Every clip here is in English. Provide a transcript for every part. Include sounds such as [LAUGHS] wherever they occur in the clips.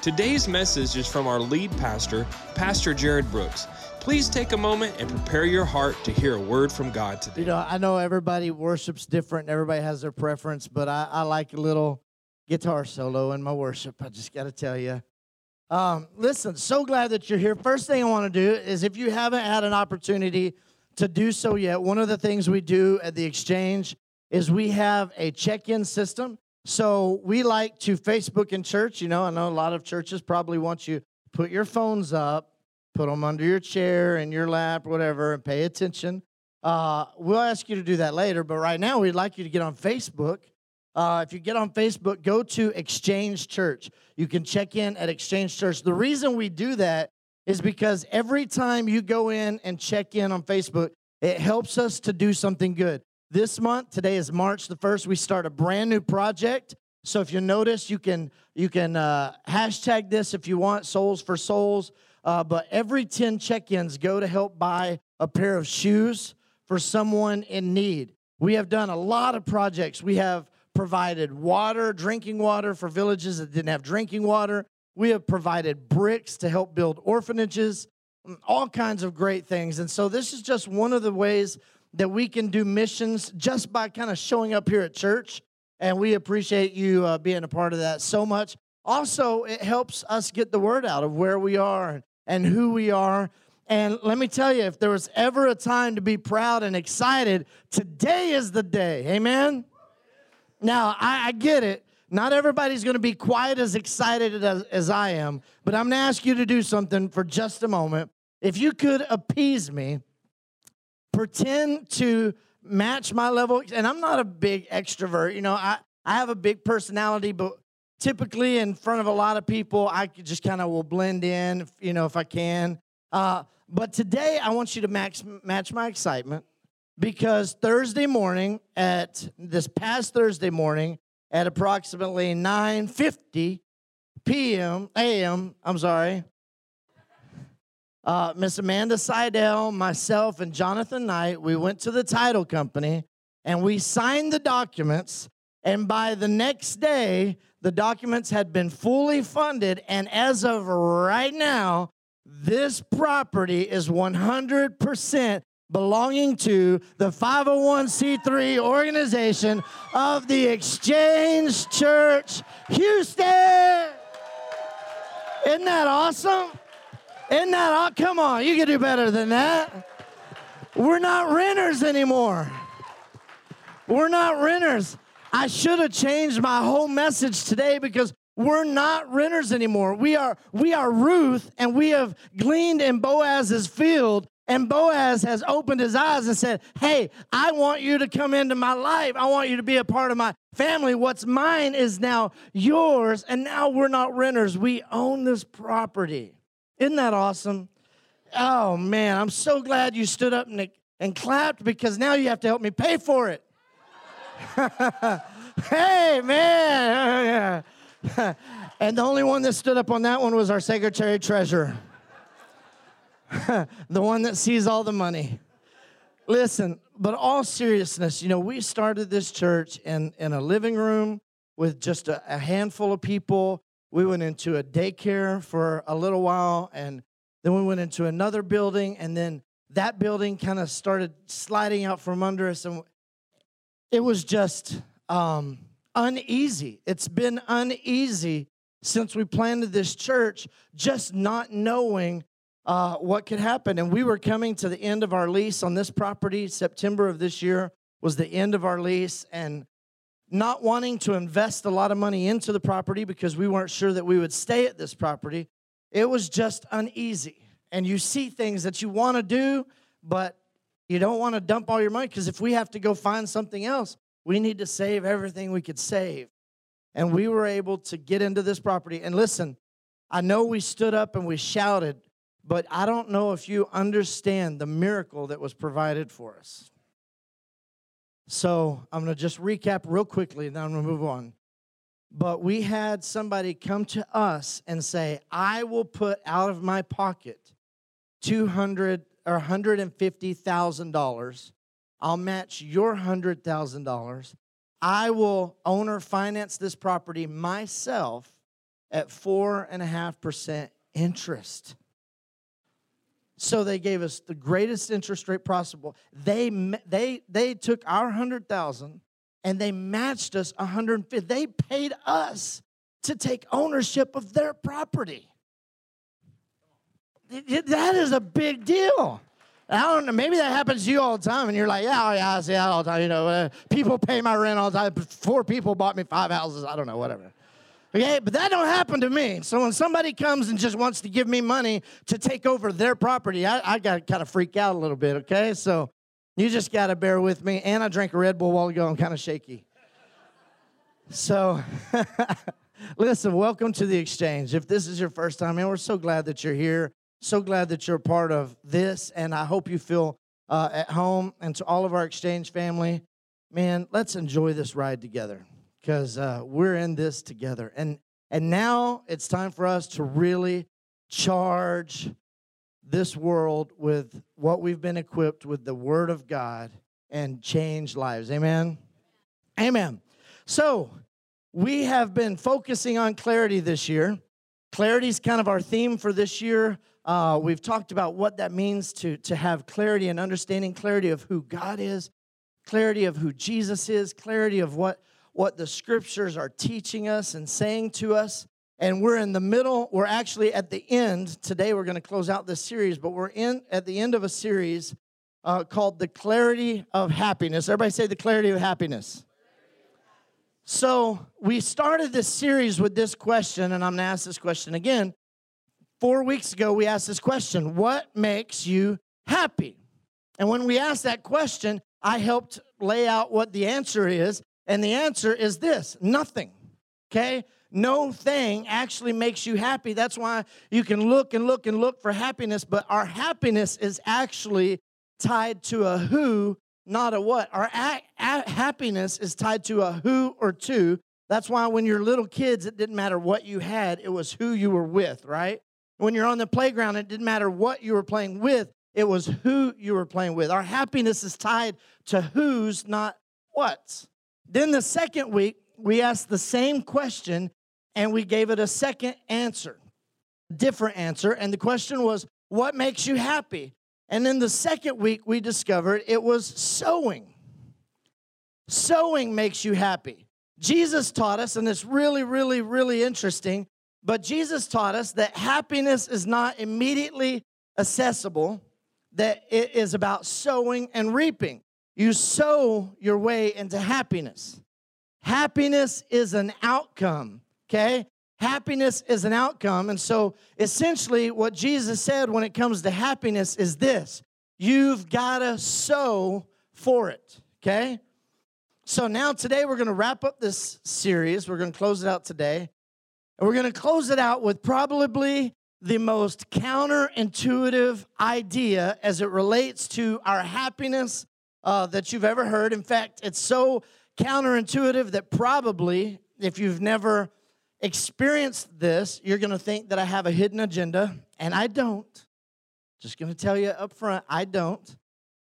Today's message is from our lead pastor, Pastor Jared Brooks. Please take a moment and prepare your heart to hear a word from God today. You know, I know everybody worships different, everybody has their preference, but I, I like a little guitar solo in my worship. I just got to tell you. Um, listen, so glad that you're here. First thing I want to do is if you haven't had an opportunity to do so yet, one of the things we do at the exchange is we have a check in system. So we like to Facebook in church. You know, I know a lot of churches probably want you put your phones up, put them under your chair in your lap, whatever, and pay attention. Uh, we'll ask you to do that later, but right now we'd like you to get on Facebook uh, if you get on Facebook, go to Exchange Church. You can check in at Exchange Church. The reason we do that is because every time you go in and check in on Facebook, it helps us to do something good. This month, today is March the 1st, we start a brand new project. So if you notice, you can you can uh, hashtag this if you want, Soles for Souls. Uh, but every 10 check-ins go to help buy a pair of shoes for someone in need. We have done a lot of projects. We have provided water, drinking water for villages that didn't have drinking water. We have provided bricks to help build orphanages, all kinds of great things. And so, this is just one of the ways that we can do missions just by kind of showing up here at church. And we appreciate you uh, being a part of that so much. Also, it helps us get the word out of where we are and, who we are. And let me tell you, if there was ever a time to be proud and excited, today is the day. Amen? Now, I, I get it. Not everybody's going to be quite as excited as, as I am, but I'm going to ask you to do something for just a moment. If you could appease me, pretend to match my level, and I'm not a big extrovert. You know, I, I have a big personality, but typically in front of a lot of people, I just kind of will blend in, you know, if I can. Uh, but today, I want you to match, match my excitement because Thursday morning at this past Thursday morning at approximately 9:50 p.m. a.m. I'm sorry. Uh, Miss Amanda Seidel, myself, and Jonathan Knight, we went to the title company and we signed the documents. And by the next day, the documents had been fully funded. And as of right now, this property is 100% belonging to the 501c3 organization of the Exchange Church Houston. Isn't that awesome? Isn't that awesome? Come on, you can do better than that. We're not renters anymore. We're not renters. I should have changed my whole message today because we're not renters anymore. We are we are Ruth and we have gleaned in Boaz's field and Boaz has opened his eyes and said, Hey, I want you to come into my life. I want you to be a part of my family. What's mine is now yours. And now we're not renters. We own this property. Isn't that awesome? Oh, man, I'm so glad you stood up and, and clapped because now you have to help me pay for it. [LAUGHS] hey, man. [LAUGHS] and the only one that stood up on that one was our secretary treasurer. [LAUGHS] the one that sees all the money. Listen, but all seriousness, you know, we started this church in, in a living room with just a, a handful of people. We went into a daycare for a little while, and then we went into another building, and then that building kind of started sliding out from under us, and it was just um, uneasy. It's been uneasy since we planted this church, just not knowing uh, what could happen. And we were coming to the end of our lease on this property. September of this year was the end of our lease, and not wanting to invest a lot of money into the property because we weren't sure that we would stay at this property, it was just uneasy. And you see things that you want to do, but you don't want to dump all your money because if we have to go find something else, we need to save everything we could save. And we were able to get into this property. And listen, I know we stood up and we shouted, but I don't know if you understand the miracle that was provided for us. So I'm going to just recap real quickly and then I'm going to move on. But we had somebody come to us and say, I will put out of my pocket 200 or $150,000. I'll match your $100,000. I will owner finance this property myself at 4.5% interest. So they gave us the greatest interest rate possible. They, they, they took our 100,000 and they matched us 150. They paid us to take ownership of their property. That is a big deal. I don't know. Maybe that happens to you all the time, and you're like, "Yeah, oh, yeah, I see that all the time." You know, uh, people pay my rent all the time. Four people bought me five houses. I don't know, whatever. Okay, but that don't happen to me. So when somebody comes and just wants to give me money to take over their property, I, I got kind of freak out a little bit. Okay, so you just got to bear with me. And I drank a Red Bull while ago. I'm kind of shaky. So, [LAUGHS] listen, welcome to the exchange. If this is your first time, man, we're so glad that you're here. So glad that you're a part of this. And I hope you feel uh, at home. And to all of our exchange family, man, let's enjoy this ride together because uh, we're in this together. And, and now it's time for us to really charge this world with what we've been equipped with the Word of God and change lives. Amen? Amen. So, we have been focusing on clarity this year. Clarity is kind of our theme for this year. Uh, we've talked about what that means to, to have clarity and understanding clarity of who God is, clarity of who Jesus is, clarity of what, what the scriptures are teaching us and saying to us. And we're in the middle we're actually at the end. Today we're going to close out this series but we're in at the end of a series uh, called the clarity of happiness. Everybody say the clarity of happiness. So we started this series with this question and i'm going to ask this question again. Four weeks ago we asked this question what makes you happy? And when we asked that question i helped lay out what the answer is and the answer is this nothing okay no thing actually makes you happy. That's why you can look and look and look for happiness, but our happiness is actually tied to a who, not a what. Our a- a- happiness is tied to a who or two. That's why when you're little kids, it didn't matter what you had, it was who you were with, right? When you're on the playground, it didn't matter what you were playing with, it was who you were playing with. Our happiness is tied to who's, not what's. Then the second week, we asked the same question and we gave it a second answer, different answer. And the question was, What makes you happy? And then the second week, we discovered it was sewing. Sewing makes you happy. Jesus taught us, and it's really, really, really interesting, but Jesus taught us that happiness is not immediately accessible, that it is about sowing and reaping. You sow your way into happiness. Happiness is an outcome okay? Happiness is an outcome. And so essentially, what Jesus said when it comes to happiness is this you've got to sow for it, okay? So now today we're going to wrap up this series. We're going to close it out today. And we're going to close it out with probably the most counterintuitive idea as it relates to our happiness uh, that you've ever heard. In fact, it's so counterintuitive that probably, if you've never experienced this, you're going to think that I have a hidden agenda, and I don't. Just going to tell you up front, I don't.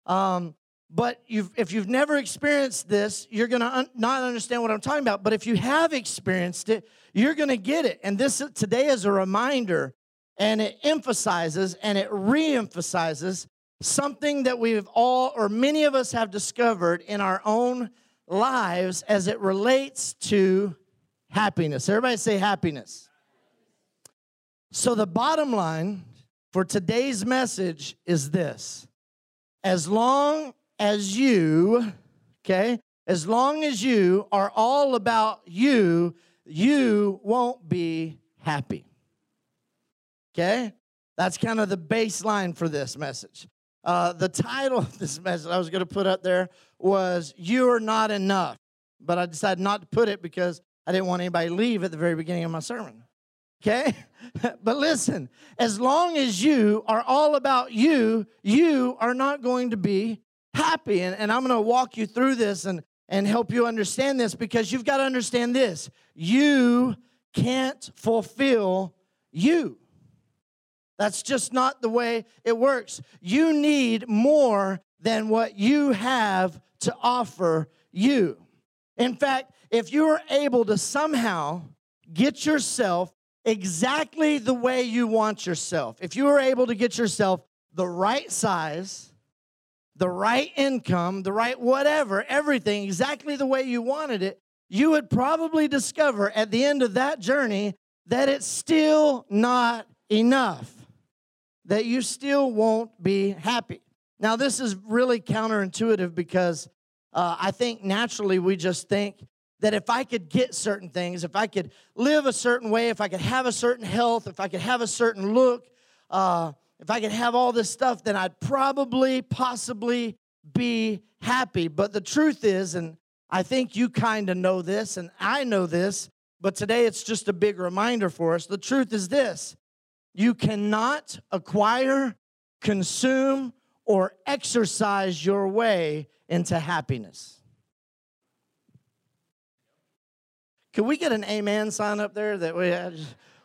Um, but you've, if you've never experienced this, you're going to un- not understand what I'm talking about. But if you have experienced it, you're going to get it. And this today is a reminder, and it emphasizes and it re-emphasizes something that we've all, or many of us, have discovered in our own lives as it relates to happiness. Everybody say happiness. So, the bottom line for today's message is this as long as you, okay, as long as you are all about you, you won't be happy. Okay? That's kind of the baseline for this message. Uh, the title of this message I was going to put up there was You're Not Enough. But I decided not to put it because I didn't want anybody to leave at the very beginning of my sermon. Okay? [LAUGHS] but listen, as long as you are all about you, you are not going to be happy. And, and I'm going to walk you through this and, and help you understand this because you've got to understand this. You can't fulfill you. That's just not the way it works. You need more than what you have to offer you. In fact, if you are able to somehow get yourself exactly the way you want yourself, if you are able to get yourself the right size, the right income, the right whatever, everything exactly the way you wanted it, you would probably discover at the end of that journey that it's still not enough, that you still won't be happy. Now, this is really counterintuitive because uh, I think naturally we just think that if I could get certain things, if I could live a certain way, if I could have a certain health, if I could have a certain look, uh, if I could have all this stuff, then I'd probably, possibly be happy. But the truth is, and I think you kind of know this, and I know this, but today it's just a big reminder for us. The truth is this you cannot acquire, consume, or exercise your way into happiness. Can we get an amen sign up there that we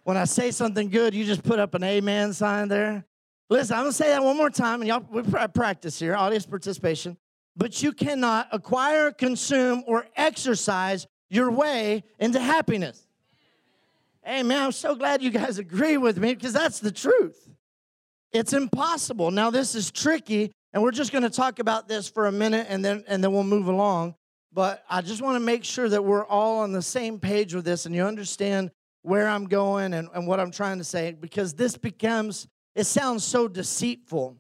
when I say something good, you just put up an amen sign there? Listen, I'm gonna say that one more time, and y'all we practice here, audience participation. But you cannot acquire, consume, or exercise your way into happiness. Hey man, I'm so glad you guys [LAUGHS] agree with me because that's the truth. It's impossible. Now, this is tricky, and we're just gonna talk about this for a minute and then and then we'll move along. But I just want to make sure that we're all on the same page with this and you understand where I'm going and, and what I'm trying to say because this becomes, it sounds so deceitful.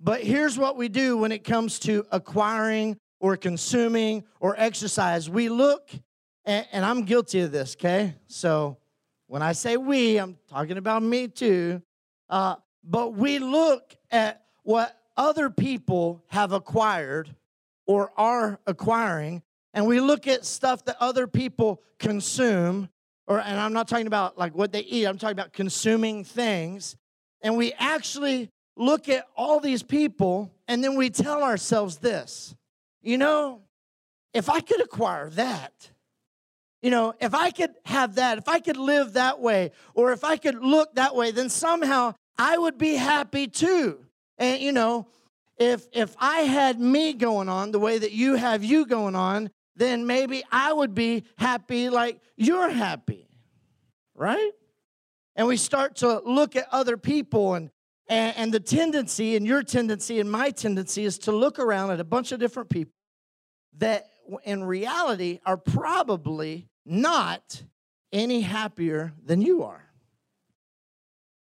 But here's what we do when it comes to acquiring or consuming or exercise. We look, and, and I'm guilty of this, okay? So when I say we, I'm talking about me too. Uh, but we look at what other people have acquired or are acquiring, and we look at stuff that other people consume, or and I'm not talking about like what they eat, I'm talking about consuming things, and we actually look at all these people and then we tell ourselves this you know, if I could acquire that, you know, if I could have that, if I could live that way, or if I could look that way, then somehow I would be happy too. And, you know, if if I had me going on the way that you have you going on, then maybe I would be happy like you're happy. Right? And we start to look at other people and and, and the tendency and your tendency and my tendency is to look around at a bunch of different people that in reality are probably not any happier than you are.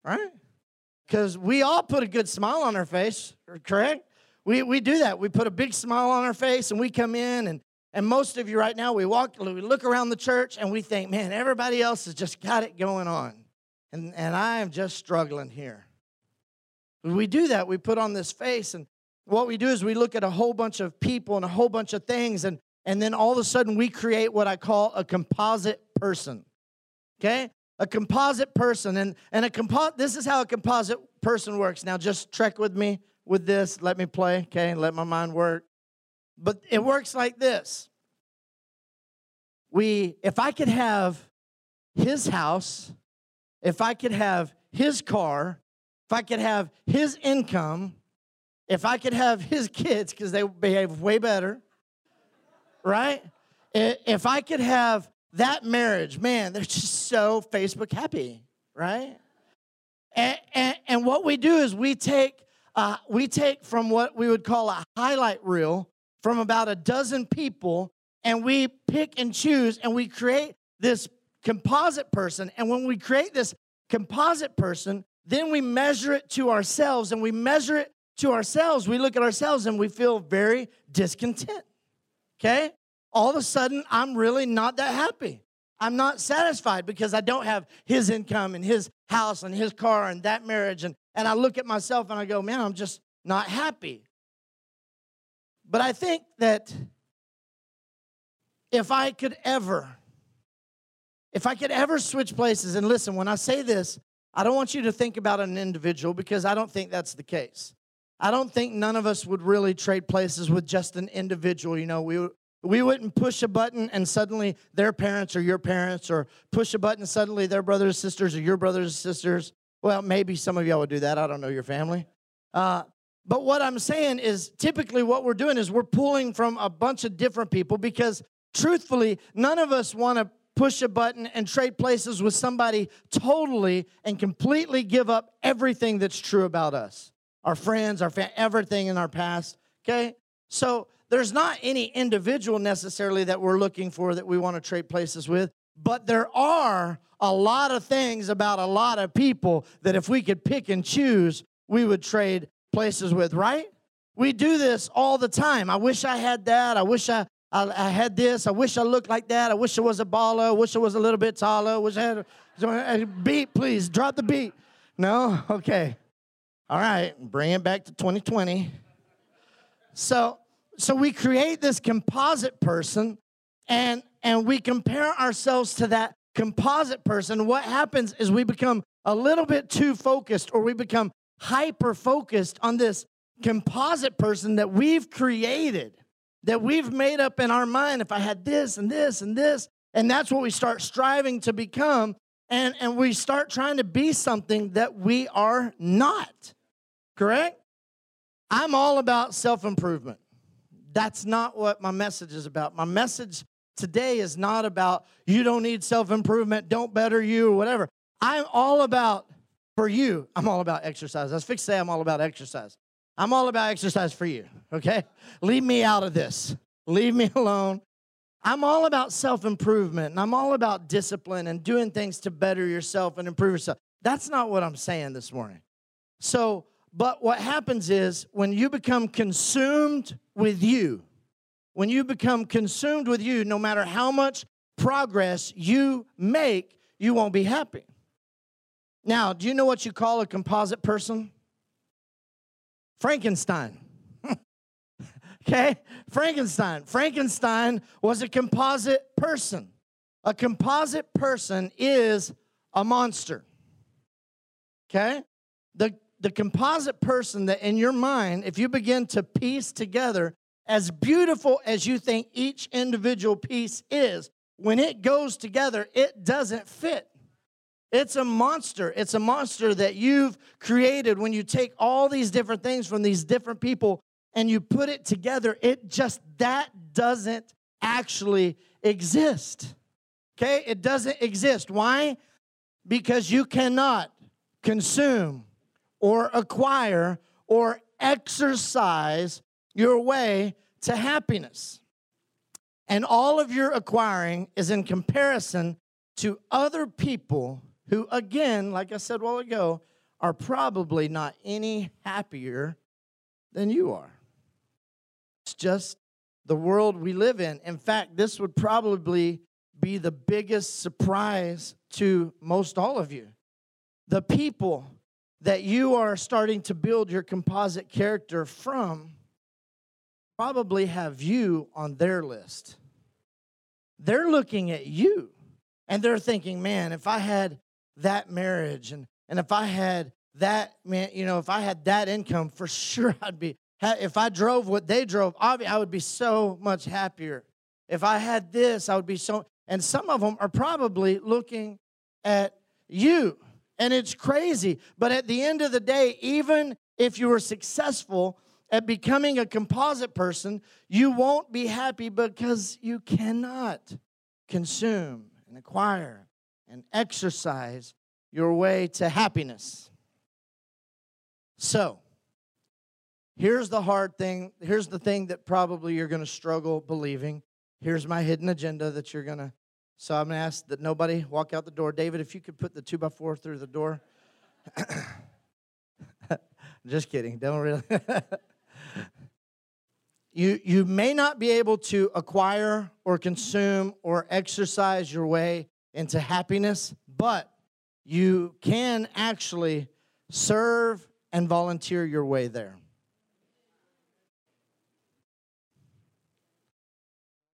Right? because we all put a good smile on our face, correct? We, we do that. We put a big smile on our face and we come in and and most of you right now, we walk, we look around the church and we think, man, everybody else has just got it going on. And, and I am just struggling here. We do that, we put on this face, and what we do is we look at a whole bunch of people and a whole bunch of things, and, and then all of a sudden we create what I call a composite person. Okay? a composite person. And, and a compo- this is how a composite person works. Now just trek with me with this. Let me play okay? Let my mind work. But it works like this. We if i could have his house if i could have his car if i could have his income if i could have his kids because they behave way better right if i could have that marriage, man, they're just so Facebook happy, right? And, and, and what we do is we take uh, we take from what we would call a highlight reel from about a dozen people, and we pick and choose, and we create this composite person. And when we create this composite person, then we measure it to ourselves, and we measure it to ourselves. We look at ourselves and we feel very discontent. Okay? all of a sudden I'm really not that happy. I'm not satisfied because I don't have his income and his house and his car and that marriage. And, and I look at myself and I go, man, I'm just not happy. But I think that if I could ever if I could ever switch places, and listen, when I say this, I don't want you to think about an individual because I don't think that's the case. I don't think none of us would really trade places with just an individual. You know, we we wouldn't push a button and suddenly their parents are your parents, or push a button and suddenly their brothers and sisters are your brothers and sisters. Well, maybe some of y'all would do that. I don't know your family. Uh, but what I'm saying is typically what we're doing is we're pulling from a bunch of different people because truthfully, none of us want to push a button and trade places with somebody totally and completely give up everything that's true about us our friends, our family, everything in our past. Okay? So there's not any individual necessarily that we're looking for that we want to trade places with, but there are a lot of things about a lot of people that if we could pick and choose, we would trade places with, right? We do this all the time. I wish I had that. I wish I, I, I had this. I wish I looked like that. I wish I was a baller. I wish I was a little bit taller. I wish I had a beat, please. Drop the beat. No? [LAUGHS] Okay. All right. Bring it back to 2020. So so we create this composite person and and we compare ourselves to that composite person what happens is we become a little bit too focused or we become hyper focused on this composite person that we've created that we've made up in our mind if i had this and this and this and that's what we start striving to become and and we start trying to be something that we are not correct i'm all about self improvement that's not what my message is about. My message today is not about you don't need self improvement, don't better you, or whatever. I'm all about, for you, I'm all about exercise. I was fixed to say I'm all about exercise. I'm all about exercise for you, okay? Leave me out of this. Leave me [LAUGHS] alone. I'm all about self improvement and I'm all about discipline and doing things to better yourself and improve yourself. That's not what I'm saying this morning. So, but what happens is when you become consumed with you, when you become consumed with you, no matter how much progress you make, you won't be happy. Now, do you know what you call a composite person? Frankenstein. [LAUGHS] okay? Frankenstein. Frankenstein was a composite person. A composite person is a monster. Okay? The the composite person that in your mind, if you begin to piece together, as beautiful as you think each individual piece is, when it goes together, it doesn't fit. It's a monster. It's a monster that you've created when you take all these different things from these different people and you put it together. It just, that doesn't actually exist. Okay? It doesn't exist. Why? Because you cannot consume or acquire or exercise your way to happiness. And all of your acquiring is in comparison to other people who, again, like I said a while ago, are probably not any happier than you are. It's just the world we live in. In fact, this would probably be the biggest surprise to most all of you. The people that you are starting to build your composite character from probably have you on their list. They're looking at you and they're thinking, man, if I had that marriage and, and if I had that, man, you know, if I had that income, for [LAUGHS] sure I'd be, if I drove what they drove, I would be so much happier. If I had this, I would be so, and some of them are probably looking at you and it's crazy. But at the end of the day, even if you are successful at becoming a composite person, you won't be happy because you cannot consume and acquire and exercise your way to happiness. So, here's the hard thing. Here's the thing that probably you're going to struggle believing. Here's my hidden agenda that you're going to so I'm going to ask that nobody walk out the door. David, if you could put the two by four through the door. [COUGHS] Just kidding. Don't really. [LAUGHS] you, you may not be able to acquire or consume or exercise your way into happiness, but you can actually serve and volunteer your way there.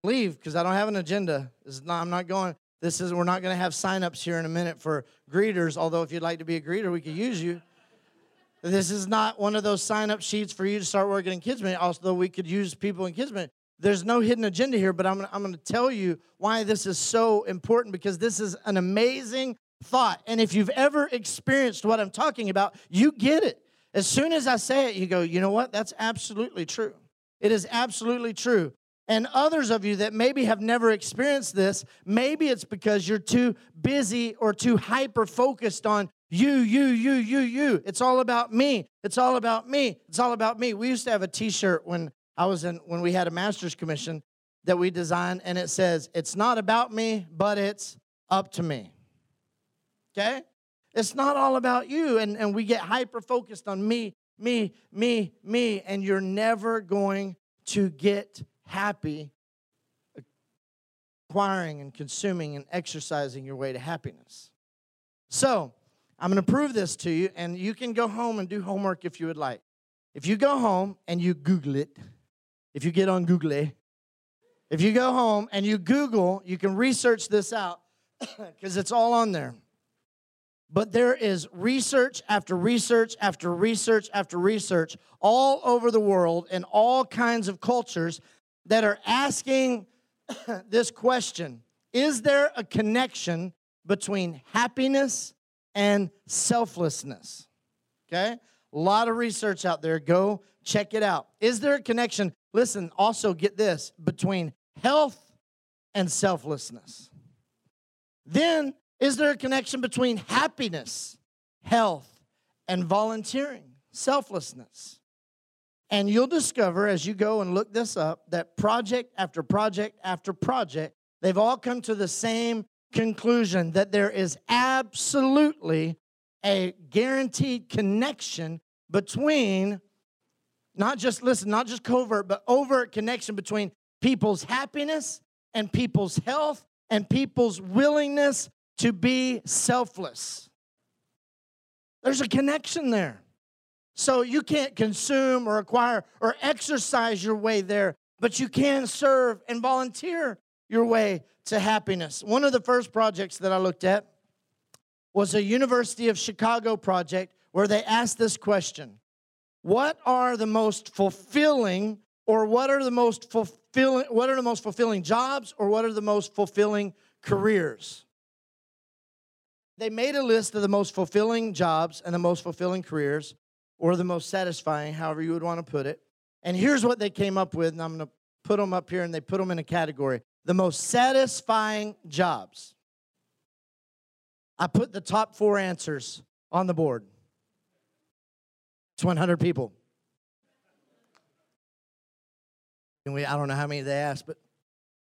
Leave because I don't have an agenda. Not, I'm not going. This is we're not going to have sign-ups here in a minute for greeters, although if you'd like to be a greeter, we could use you. This is not one of those sign-up sheets for you to start working in kids although we could use people in kids. There's no hidden agenda here, but I'm I'm going to tell you why this is so important because this is an amazing thought. And if you've ever experienced what I'm talking about, you get it. As soon as I say it, you go, you know what? That's absolutely true. It is absolutely true. And others of you that maybe have never experienced this, maybe it's because you're too busy or too hyper focused on you, you, you, you, you. It's all about me. It's all about me. It's all about me. We used to have a t-shirt when I was in when we had a master's commission that we designed and it says, "It's not about me, but it's up to me." Okay? It's not all about you and and we get hyper focused on me, me, me, me and you're never going to get happy acquiring and consuming and exercising your way to happiness. So, I'm going to prove this to you, and you can go home and do homework if you would like. If you go home and you Google it, if you get on Google, if you go home and you Google, you can research this out [COUGHS] because it's all on there. But there is research after research after research after research all over the world in all kinds of cultures that are asking [COUGHS] this question Is there a connection between happiness and selflessness? Okay? A lot of research out there. Go check it out. Is there a connection? Listen, also get this between health and selflessness. Then, is there a connection between happiness, health, and volunteering, selflessness? And you'll discover as you go and look this up that project after project after project, they've all come to the same conclusion that there is absolutely a guaranteed connection between not just listen not just covert but overt connection between people's happiness and people's health and people's willingness to be selfless. There's a connection there so you can't consume or acquire or exercise your way there, but you can serve and volunteer your way to happiness. One of the first projects that I looked at was a University of Chicago project where they asked this question What are the most fulfilling or what are the most fulfilling what are the most fulfilling jobs or what are the most fulfilling careers? They made a list of the most fulfilling jobs and the most fulfilling careers or the most satisfying, however you would want to put it. And here's what they came up with, and I'm going to put them up here and they put them in a category the most satisfying jobs. I put the top four answers on the board. It's 100 people. And we, I don't know how many they asked, but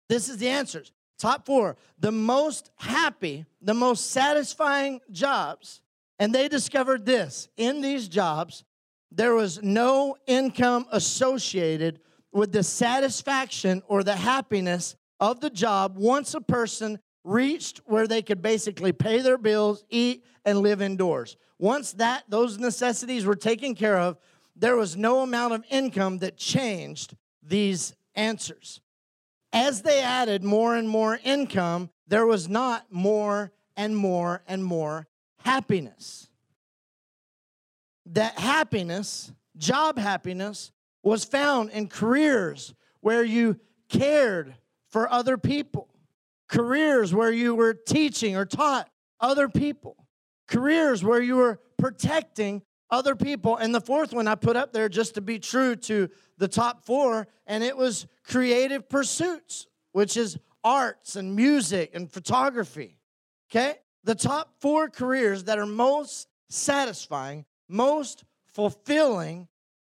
this is the answers. Top four. The most happy, the most satisfying jobs and they discovered this in these jobs, there was no income associated with the satisfaction or the happiness of the job once a person reached where they could basically pay their bills, eat, and live indoors. Once that those necessities were taken care of, there was no amount of income that changed these answers. As they added more and more income, there was not more and more and more happiness. That happiness, job happiness, was found in careers where you cared for other people, careers where you were teaching or taught other people, careers where you were protecting other people. And the fourth one I put up there just to be true to the top four, and it was creative pursuits, which is arts and music and photography. Okay? The top four careers that are most satisfying, most fulfilling,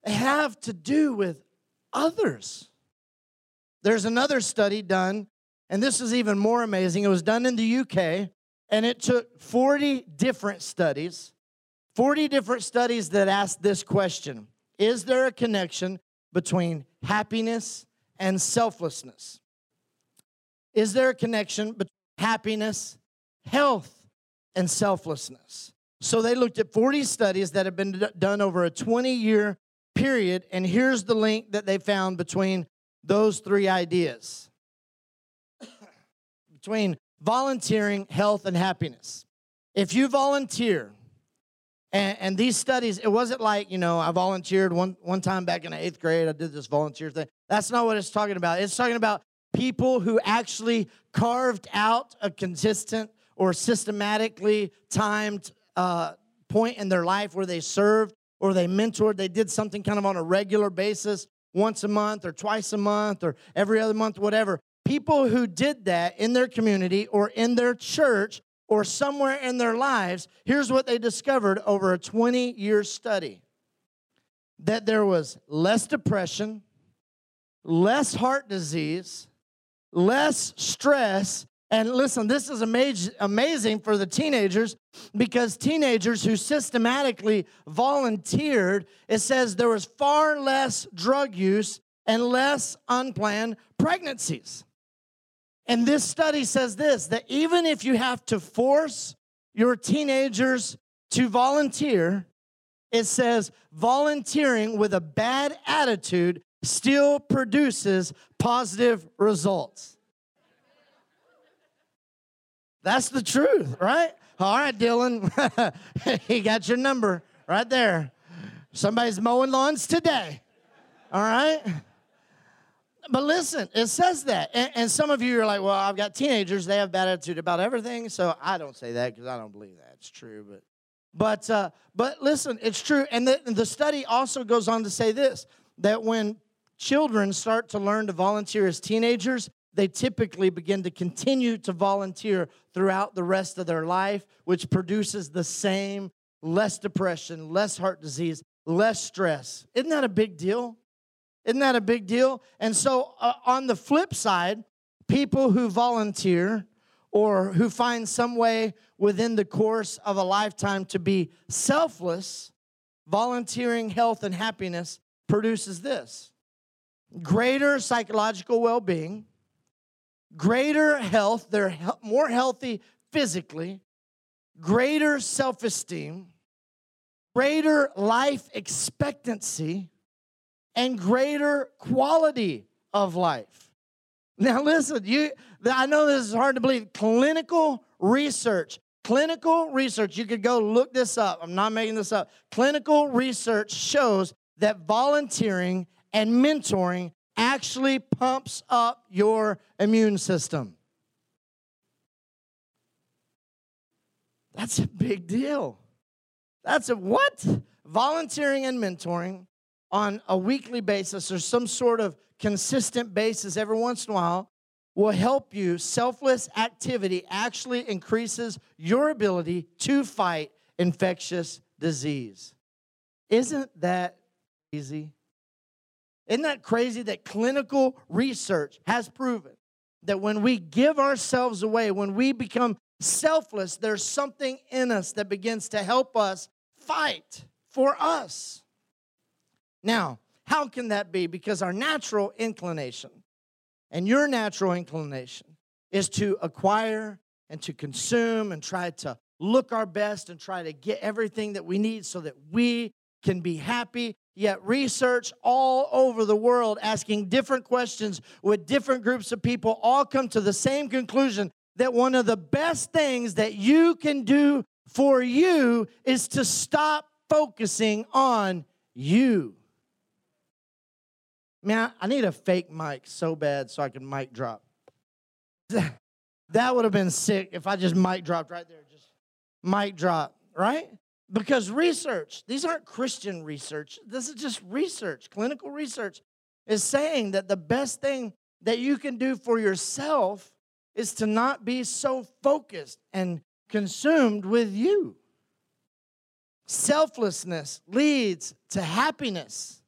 have to do with others. There's another study done, and this is even more amazing. It was done in the UK, and it took 40 different studies, 40 different studies that asked this question Is there a connection between happiness and selflessness? Is there a connection between happiness, health, and selflessness. So they looked at 40 studies that have been done over a 20 year period, and here's the link that they found between those three ideas [COUGHS] between volunteering, health, and happiness. If you volunteer, and, and, these studies, it wasn't like, you know, I volunteered one, one time back in the eighth grade, I did this volunteer thing. That's not what it's talking about. It's talking about people who actually carved out a consistent or systematically timed uh, point in their life where they served or they mentored, they did something kind of on a regular basis, once a month or twice a month or every other month, whatever. People who did that in their community or in their church or somewhere in their lives, here's what they discovered over a 20 year study that there was less depression, less heart disease, less stress, and listen, this is amazing for the teenagers because teenagers who systematically volunteered, it says there was far less drug use and less unplanned pregnancies. And this study says this that even if you have to force your teenagers to volunteer, it says volunteering with a bad attitude still produces positive results. That's the truth, right? All right, Dylan, [LAUGHS] he got your number right there. Somebody's mowing lawns today. All right? But listen, it says that. And, and, some of you are like, well, I've got teenagers, they have bad attitude about everything. So I don't say that because I don't believe that. It's true. But but uh, but listen, it's true. And the, the study also goes on to say this that when children start to learn to volunteer as teenagers, they typically begin to continue to volunteer throughout the rest of their life, which produces the same less depression, less heart disease, less stress. Isn't that a big deal? Isn't that a big deal? And so, uh, on the flip side, people who volunteer or who find some way within the course of a lifetime to be selfless, volunteering health and happiness produces this greater psychological well being, greater health, they're he- more healthy physically, greater self esteem, greater life expectancy, and greater quality of life. Now, listen, you, I know this is hard to believe. Clinical research, clinical research, you could go look this up. I'm not making this up. Clinical research shows that volunteering and mentoring actually pumps up your immune system. That's a big deal. That's a what? Volunteering and mentoring on a weekly basis or some sort of consistent basis every once in a while will help you. Selfless activity actually increases your ability to fight infectious disease. Isn't that easy? Isn't that crazy that clinical research has proven that when we give ourselves away, when we become selfless, there's something in us that begins to help us fight for us. Now, how can that be? Because our natural inclination and your natural inclination is to acquire and to consume and try to look our best and try to get everything that we need so that we can be happy Yet, research all over the world asking different questions with different groups of people all come to the same conclusion that one of the best things that you can do for you is to stop focusing on you. Man, I need a fake mic so bad so I can mic drop. [LAUGHS] That would have been sick if I just mic dropped right there. Just mic drop, right? Because research, these aren't Christian research, this is just research, clinical research, is saying that the best thing that you can do for yourself is to not be so focused and consumed with you. Selflessness leads to happiness.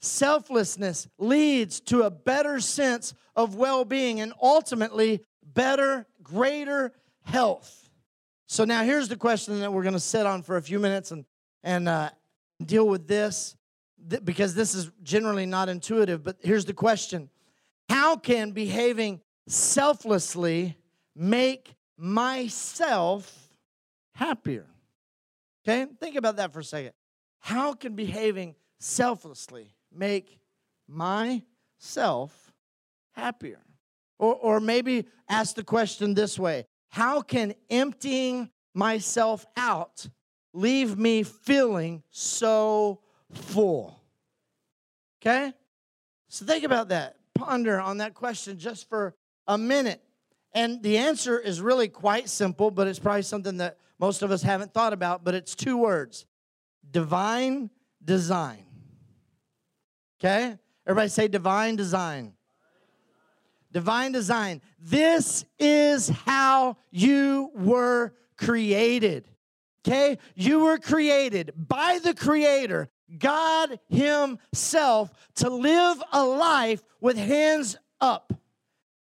Selflessness leads to a better sense of well being and ultimately better, greater health. So now here's the question that we're going to sit on for a few minutes and and uh, deal with this th- because this is generally not intuitive. But here's the question: How can behaving selflessly make myself happier? Okay, think about that for a second. How can behaving selflessly make myself happier? Or, or maybe ask the question this way How can emptying myself out leave me feeling so full? Okay? So think about that. Ponder on that question just for a minute. And the answer is really quite simple, but it's probably something that most of us haven't thought about, but it's two words divine design. Okay? Everybody say divine design. Divine design. This is how you were created. Okay? You were created by the Creator, God Himself, to live a life with hands up,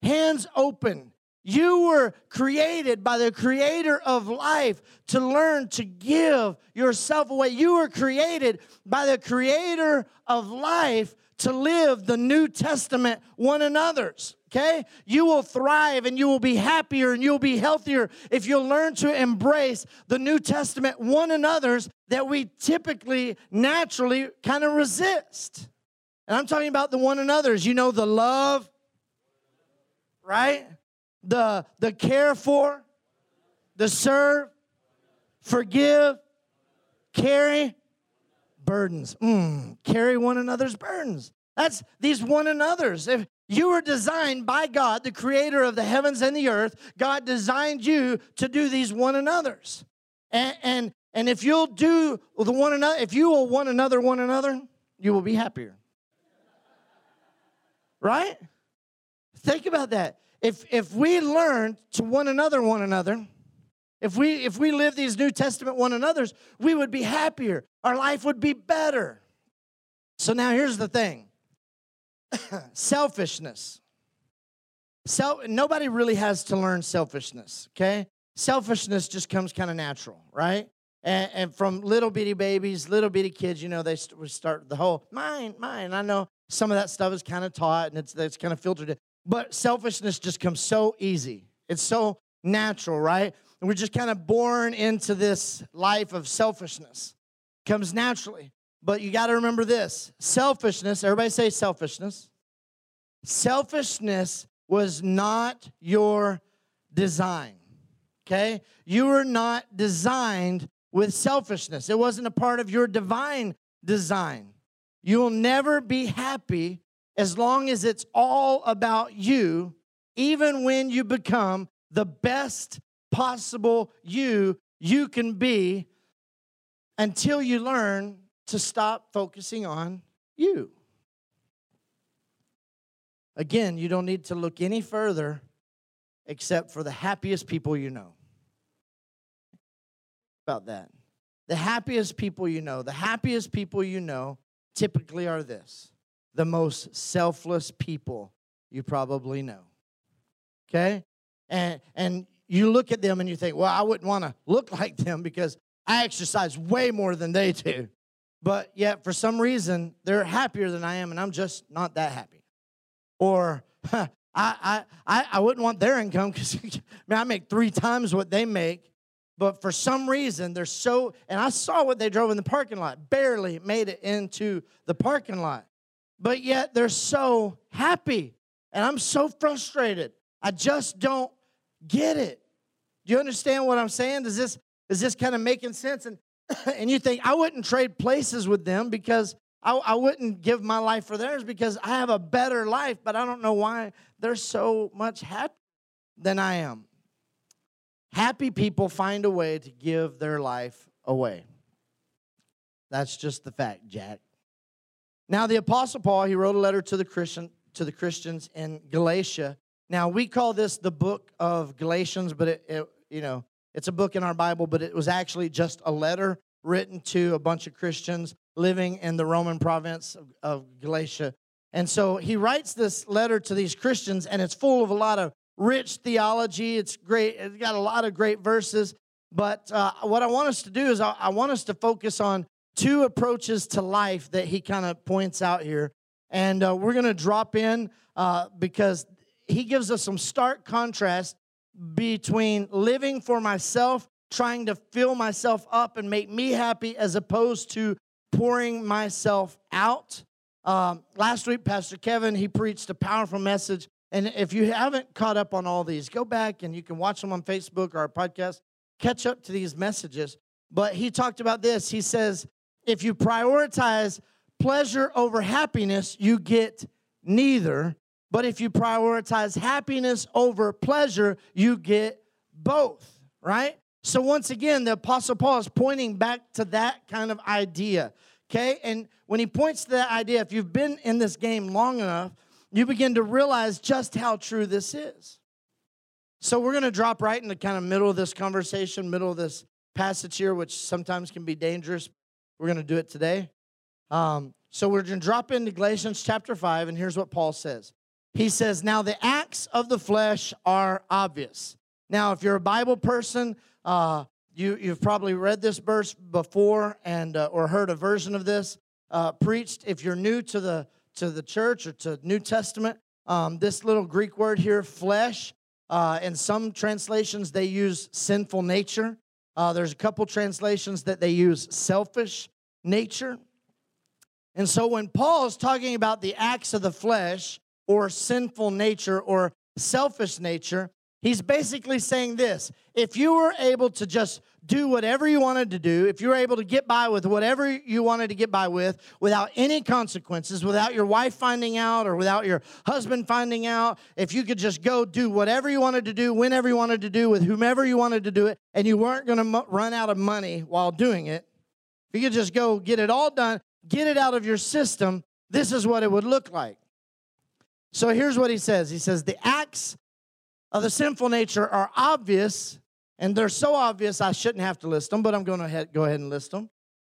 hands open. You were created by the creator of life to learn to give yourself away. You were created by the creator of life to live the New Testament one another's. Okay? You will thrive and you will be happier and you'll be healthier if you'll learn to embrace the New Testament one another's that we typically, naturally kind of resist. And I'm talking about the one another's. You know, the love, right? The, the care for, the serve, forgive, carry, burdens. Mm, carry one another's burdens. That's these one another's. If you were designed by God, the creator of the heavens and the earth, God designed you to do these one another's. And, and, and if you'll do the one another, if you will one another one another, you will be happier. Right? Think about that. If if we learn to one another one another, if we if we live these New Testament one another's, we would be happier. Our life would be better. So now here's the thing. Selfishness. Self, nobody really has to learn selfishness, okay? Selfishness just comes kind of natural, right? And, and, from little bitty babies, little bitty kids, you know, they st- start the whole mine, mine. I know some of that stuff is kind of taught and it's, kind of filtered. But selfishness just comes so easy. It's so natural, right? And we're just kind of born into this life of selfishness. Comes naturally. But you got to remember this selfishness, everybody say selfishness. Selfishness was not your design. Okay? You were not designed with selfishness. It wasn't a part of your divine design. You'll never be happy as long as it's all about you, even when you become the best possible you you can be until you learn to stop focusing on you. Again, you don't need to look any further except for the happiest people you know. About that. The happiest people you know, the happiest people you know typically are this the most selfless people you probably know. Okay? And and you look at them and you think, well, I wouldn't want to look [LAUGHS] like them because I exercise way more than they do. But yet, for some reason, they're happier than I am, and I'm just not that happy. Or, [LAUGHS] I, I, I wouldn't want their income [LAUGHS] because I make three times what they make. But for some reason, they're so, and I saw what they drove in the parking lot, barely made it into the parking lot. But yet they're so happy. And I'm so frustrated. I just don't get it. Do you understand what I'm saying? Does this is this kind of making sense? And [COUGHS] and you think I wouldn't trade places with them because I, I wouldn't give my life for theirs because I have a better life, but I don't know why they're so much happier than I am. Happy people find a way to give their life away. That's just the fact, Jack. Now, the Apostle Paul, he wrote a letter to the Christian to the Christians in Galatia. Now, we call this the book of Galatians, but it, it you know, it's a book in our Bible, but it was actually just a letter written to a bunch of Christians living in the Roman province of, of Galatia. And so he writes this letter to these Christians, and it's full of a lot of rich theology. It's great, it's got a lot of great verses. But uh, what I want us to do is I, I want us to focus on two approaches to life that he kind of points out here. And uh, we're going to drop in uh, because he gives us some stark contrast between living for myself, trying to fill myself up and make me happy, as opposed to pouring myself out. Um, last week, Pastor Kevin, he preached a powerful message And if you haven't caught up on all these, go back and you can watch them on Facebook or our podcast, catch up to these messages. But he talked about this. He says, if you prioritize pleasure over happiness, you get neither. But if you prioritize happiness over pleasure, you get both, right? So once again, the Apostle Paul is pointing back to that kind of idea. Okay? And when he points to that idea, if you've been in this game long enough, you begin to realize just how true this is. So we're to drop right in the kind of middle of this conversation, middle of this passage here, which sometimes can be dangerous. We're to do it today. Um, so we're to drop into Galatians chapter 5, and here's what Paul says. He says, Now the acts of the flesh are obvious. Now, if you're a Bible person, uh, you, you've probably read this verse before and uh, or heard a version of this uh, preached. If you're new to the to the church or to New Testament, um, this little Greek word here, flesh, uh, in some translations they use sinful nature. Uh, there's a couple translations that they use selfish nature. And so when Paul is talking about the acts of the flesh or sinful nature or selfish nature, He's basically saying this if you were able to just do whatever you wanted to do, if you were able to get by with whatever you wanted to get by with without any consequences, without your wife finding out or without your husband finding out, if you could just go do whatever you wanted to do, whenever you wanted to do, with whomever you wanted to do it, and you weren't going to run out of money while doing it, if you could just go get it all done, get it out of your system, this is what it would look like. So here's what he says He says, The acts of the sinful nature are obvious, and they're so obvious I shouldn't have to list them, but I'm going to go ahead and list them.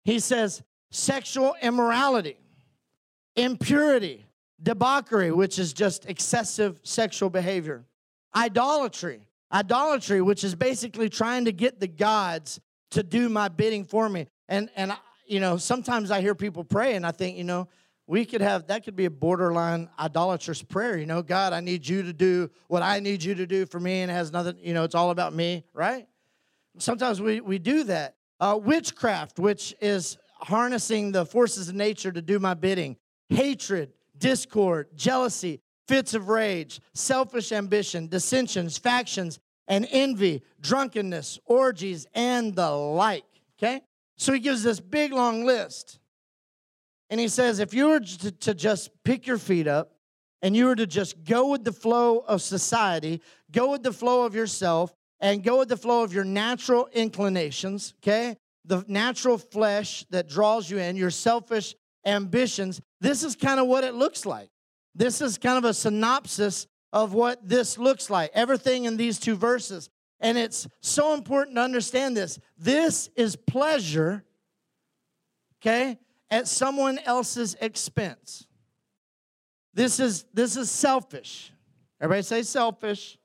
He says sexual immorality, impurity, debauchery, which is just excessive sexual behavior, idolatry, idolatry, which is basically trying to get the gods to do my bidding for me. And and you know, sometimes I hear people pray and I think, you know, we could have that could be a borderline idolatrous prayer you know god i need you to do what i need you to do for me and has nothing you know it's all about me right? Sometimes we, we do that. Uh, witchcraft which is harnessing the forces of nature to do my bidding. Hatred discord jealousy fits of rage selfish ambition dissensions factions and envy drunkenness orgies and the like okay? So he gives this big long list and he says, if you were to, to just pick your feet up and you were to just go with the flow of society, go with the flow of yourself, and go with the flow of your natural inclinations, okay? The natural flesh that draws you in, your selfish ambitions, this is kind of what it looks like. This is kind of a synopsis of what this looks like. Everything in these two verses. And it's so important to understand this. This is pleasure, okay? At someone else's expense. This is this is selfish. Everybody say selfish.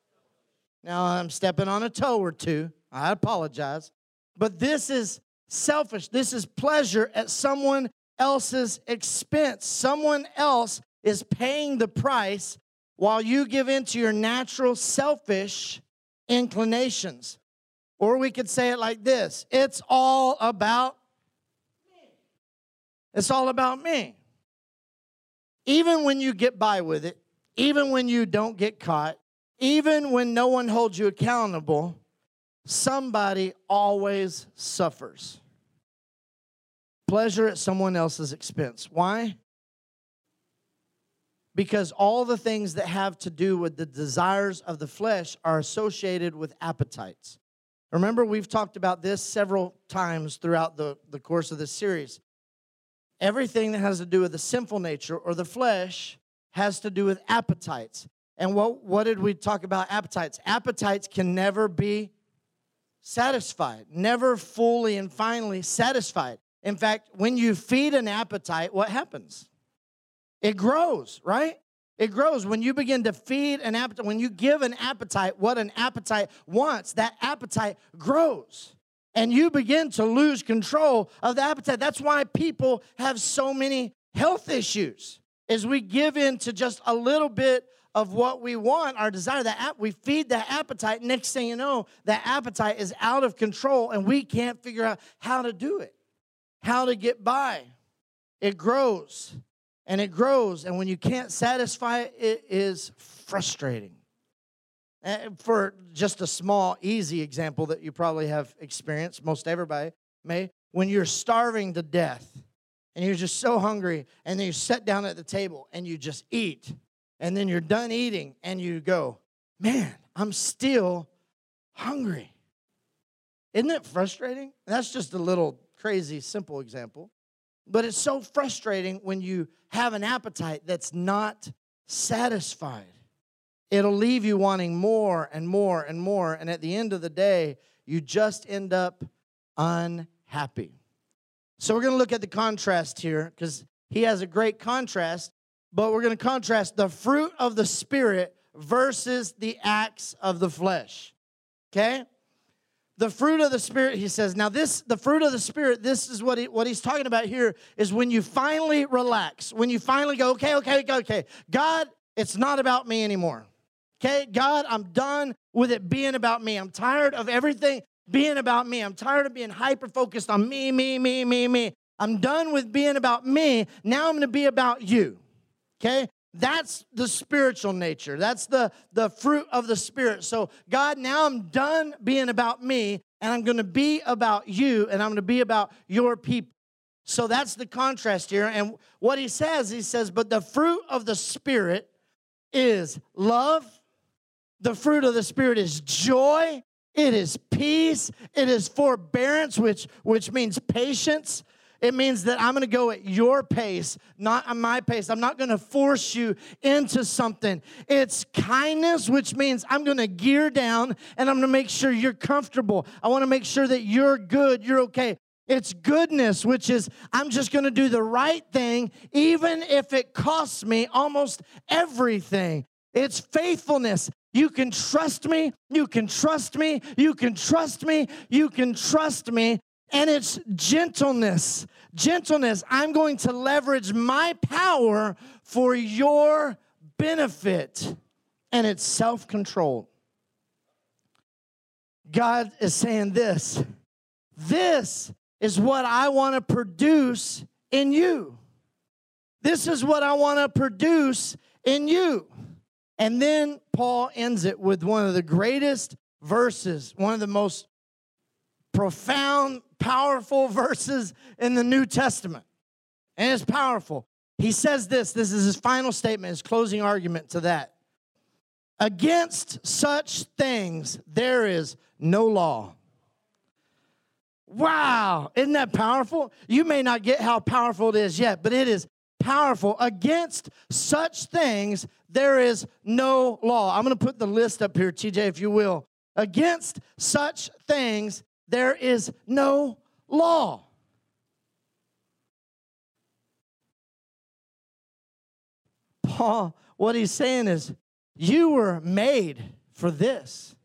Now I'm stepping on a toe or two. I apologize. But this is selfish. This is pleasure at someone else's expense. Someone else is paying the price while you give in to your natural selfish inclinations. Or we could say it like this it's all about it's all about me. Even when you get by with it, even when you don't get caught, even when no one holds you accountable, somebody always suffers. Pleasure at someone else's expense. Why? Because all the things that have to do with the desires of the flesh are associated with appetites. Remember, we've talked about this several times throughout the, the course of this series. Everything that has to do with the sinful nature or the flesh has to do with appetites. And what, what did we talk about appetites? Appetites can never be satisfied, never fully and finally satisfied. In fact, when you feed an appetite, what happens? It grows, right? It grows. When you begin to feed an appetite, when you give an appetite what an appetite wants, that appetite grows and you begin to lose control of the appetite. That's why people have so many health issues. Is we give in to just a little bit of what we want, our desire, that we feed that appetite. Next thing you know, that appetite is out of control and we can't figure out how to do it, how to get by. It grows. and it grows. And when you can't satisfy it, it is frustrating. And for just a small, easy example that you probably have experienced, most everybody may, when you're starving to death and you're just so hungry, and then you sit down at the table and you just eat, and then you're done eating and you go, Man, I'm still hungry. Isn't it frustrating? That's just a little crazy, simple example. But it's so frustrating when you have an appetite that's not satisfied. It'll leave you wanting more and more and more. And at the end of the day, you just end up unhappy. So we're going to look at the contrast here because he has a great contrast, but we're going to contrast the fruit of the Spirit versus the acts of the flesh. Okay? the fruit of the spirit he says now this the fruit of the spirit this is what he, what he's talking about here is when you finally relax when you finally go okay okay okay god it's not about me anymore okay god i'm done with it being about me i'm tired of everything being about me i'm tired of being hyper focused on me me me me me i'm done with being about me now i'm going to be about you okay that's the spiritual nature. That's the, the fruit of the Spirit. So, God, now I'm done being about me, and I'm going to be about you, and I'm going to be about your people. So, that's the contrast here. And what he says, he says, but the fruit of the Spirit is love, the fruit of the Spirit is joy, it is peace, it is forbearance, which, which means patience. It means that I'm going to go at your pace, not at my pace. I'm not going to force you into something. It's kindness, which means I'm going to gear down and I'm going to make sure you're comfortable. I want to make sure that you're good, you're okay. It's goodness, which is I'm just going to do the right thing, even if it costs me almost everything. It's faithfulness. You can trust me. You can trust me. You can trust me. You can trust me and it's gentleness. Gentleness. I'm going to leverage my power for your benefit, and it's self control. God is saying this this is what I want to produce in you. This is what I want to produce in you. And then Paul ends it with one of the greatest verses, one of the most profound, powerful [LAUGHS] verses in the New Testament. And it's powerful. He says this this is his final statement, his closing argument to that. Against such things, there is no law. Wow, isn't that powerful? You may not get how powerful it is yet, but it is powerful. Against such things, there is no law. I'm going to put the list up here, TJ, if you will. Against such things, there is no law. Paul, what he's saying is, you were made for this.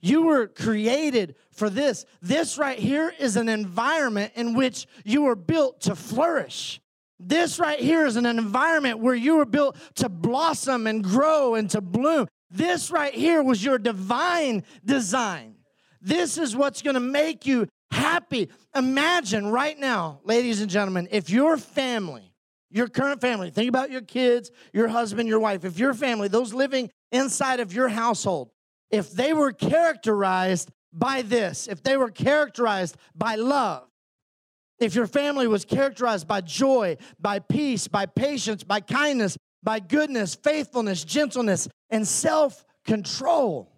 You were created for this. This right here is an environment in which you were built to flourish. This right here is an environment where you were built to blossom and grow and to bloom. This right here was your divine design. This is what's going to make you happy. Imagine right now, ladies and gentlemen, if your family, your current family, think about your kids, your husband, your wife, if your family, those living inside of your household, if they were characterized by this, if they were characterized by love, if your family was characterized by joy, by peace, by patience, by kindness, by goodness, faithfulness, gentleness, and self control,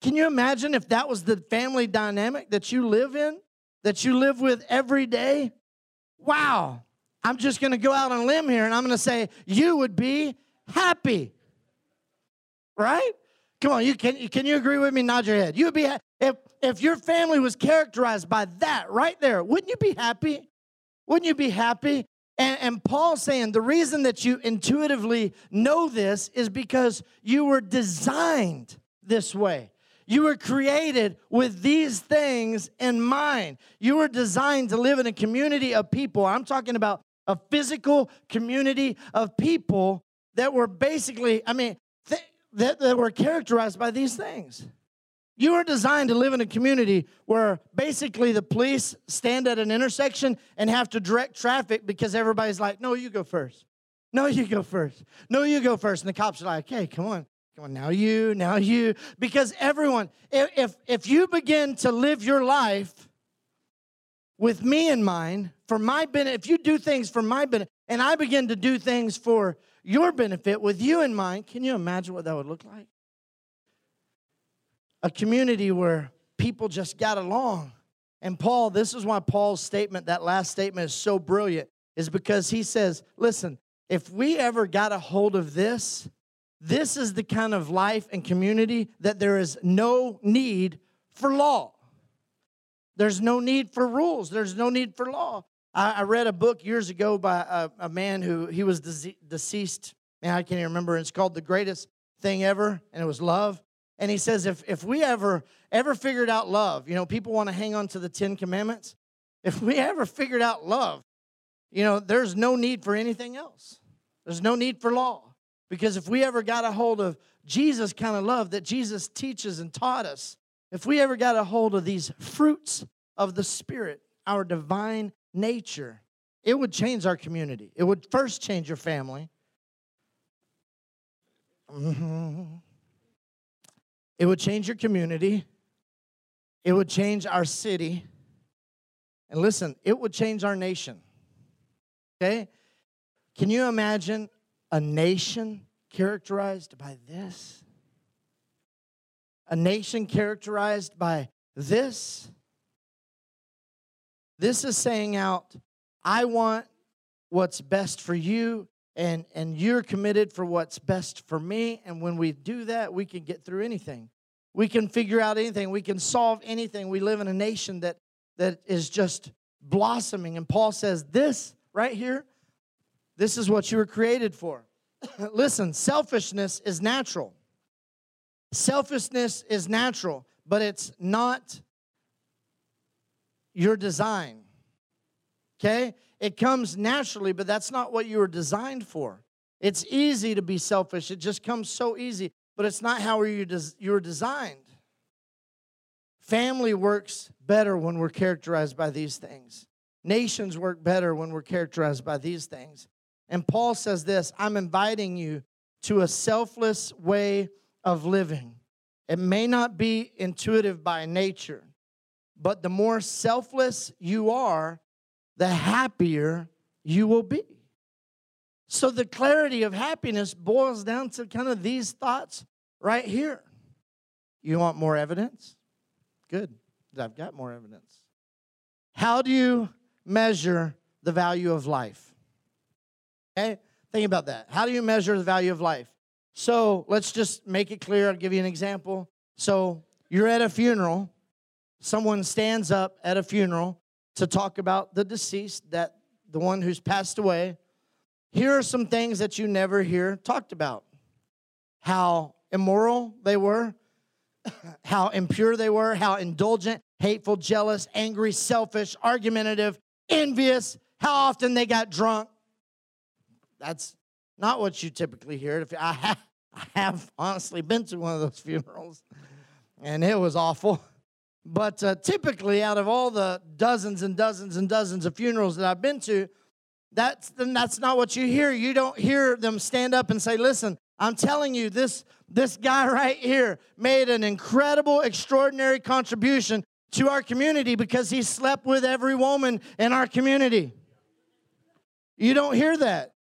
can you imagine if that was the family dynamic that you live in, that you live with every day? Wow. I'm just to go out on a limb here and I'm to say, you would be happy. Right? Come on, you can, can you agree with me? Nod your head. You would be if if your family was characterized by that right there, wouldn't you be happy? Wouldn't you be happy? And, and Paul's saying the reason that you intuitively know this is because you were designed this way. You were created with these things in mind. You were designed to live in a community of people. I'm talking about a physical community of people that were basically, I mean, th- that, that were characterized by these things. You are designed to live in a community where basically the police stand at an intersection and have to direct traffic because everybody's like, no, you go first. No, you go first. No, you go first. And the cops are like, hey, come on. Come on, now you, now you. Because everyone, if, if you begin to live your life with me in mind, for my benefit, if you do things for my benefit, and I begin to do things for your benefit with you in mind, can you imagine what that would look like? A community where people just got along. And Paul, this is why Paul's statement, that last statement, is so brilliant, is because he says, listen, if we ever got a hold of this, this is the kind of life and community that there is no need for law. There's no need for rules. There's no need for law. I, I read a book years ago by a, a man who he was deceased. Man, I can't even remember. It's called The Greatest Thing Ever, and it was love. And he says, if, if we ever ever figured out love, you know, people want to hang on to the Ten Commandments. If we ever figured out love, you know, there's no need for anything else. There's no need for law. Because if we ever got a hold of Jesus kind of love that Jesus teaches and taught us, if we ever got a hold of these fruits of the Spirit, our divine nature, it would change our community. It would first change your family. Mm-hmm. It would change your community. It would change our city. And listen, it would change our nation. Okay? Can you imagine a nation characterized by this? A nation characterized by this? This is saying out, I want what's best for you, and, and you're committed for what's best for me. And when we do that, we can get through anything. We can figure out anything. We can solve anything. We live in a nation that, that is just blossoming. And Paul says, This right here, this is what you were created for. [COUGHS] Listen, selfishness is natural. Selfishness is natural, but it's not your design. Okay? It comes naturally, but that's not what you were designed for. It's easy to be selfish. It just comes so easy, but it's not how you you were designed. Family works better when we're characterized by these things. Nations work better when we're characterized by these things. And Paul says this I'm inviting you to a selfless way of living. It may not be intuitive by nature, but the more selfless you are, the happier you will be. So the clarity of happiness boils down to kind of these thoughts right here. You want more evidence? Good. I've got more evidence. How do you measure the value of life? Okay? Think about that. How do you measure the value of life? So let's just make it clear. I'll give you an example. So you're at a funeral someone stands up at a funeral to talk about the deceased, that the one who's passed away, here are some things that you never hear talked about. How immoral they were, [LAUGHS] how impure they were, how indulgent, hateful, jealous, angry, selfish, argumentative, envious, how often they got drunk. That's not what you typically hear. If I have, [LAUGHS] I have honestly been to one of those [LAUGHS] funerals, and it was awful. But uh, typically, out of all the dozens and dozens and dozens of funerals that I've been to, that's, that's not what you hear. You don't hear them stand up and say, Listen, I'm telling you, this, this guy right here made an incredible, extraordinary contribution to our community because he slept with every woman in our community. You don't hear that,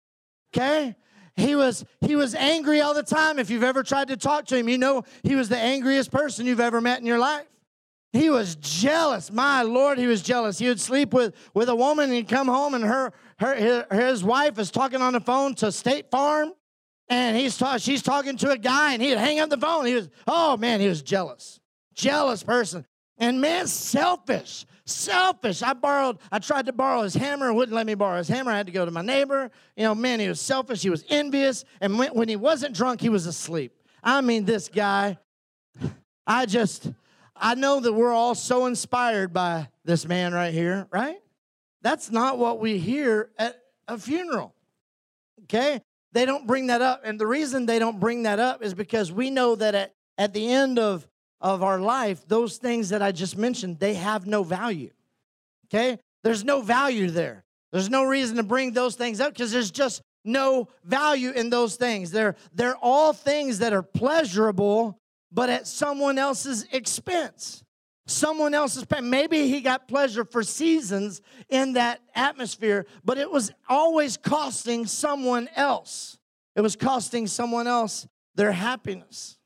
okay? He was he was angry all the time. If you've ever tried to talk to him, you know he was the angriest person you've ever met in your life. He was jealous. My Lord, he was jealous. He would sleep with, with a woman and he'd come home and her, her his, wife is talking on the phone to State Farm and he's ta- she's talking to a guy and he'd hang up the phone. He was, oh man, he was jealous. Jealous person. And man, selfish. Selfish. I borrowed, I tried to borrow his hammer, wouldn't let me borrow his hammer. I had to go to my neighbor. You know, man, he was selfish. He was envious. And when, when he wasn't drunk, he was asleep. I mean, this guy, I just, I know that we're all so inspired by this man right here, right? That's not what we hear at a funeral. Okay? They don't bring that up. And the reason they don't bring that up is because we know that at, at the end of, of our life, those things that I just mentioned, they have no value. Okay? There's no value there. There's no reason to bring those things up because there's just no value in those things. They're, they're all things that are pleasurable, but at someone else's expense. Someone else's. Maybe he got pleasure for seasons in that atmosphere, but it was always costing someone else. It was costing someone else their happiness.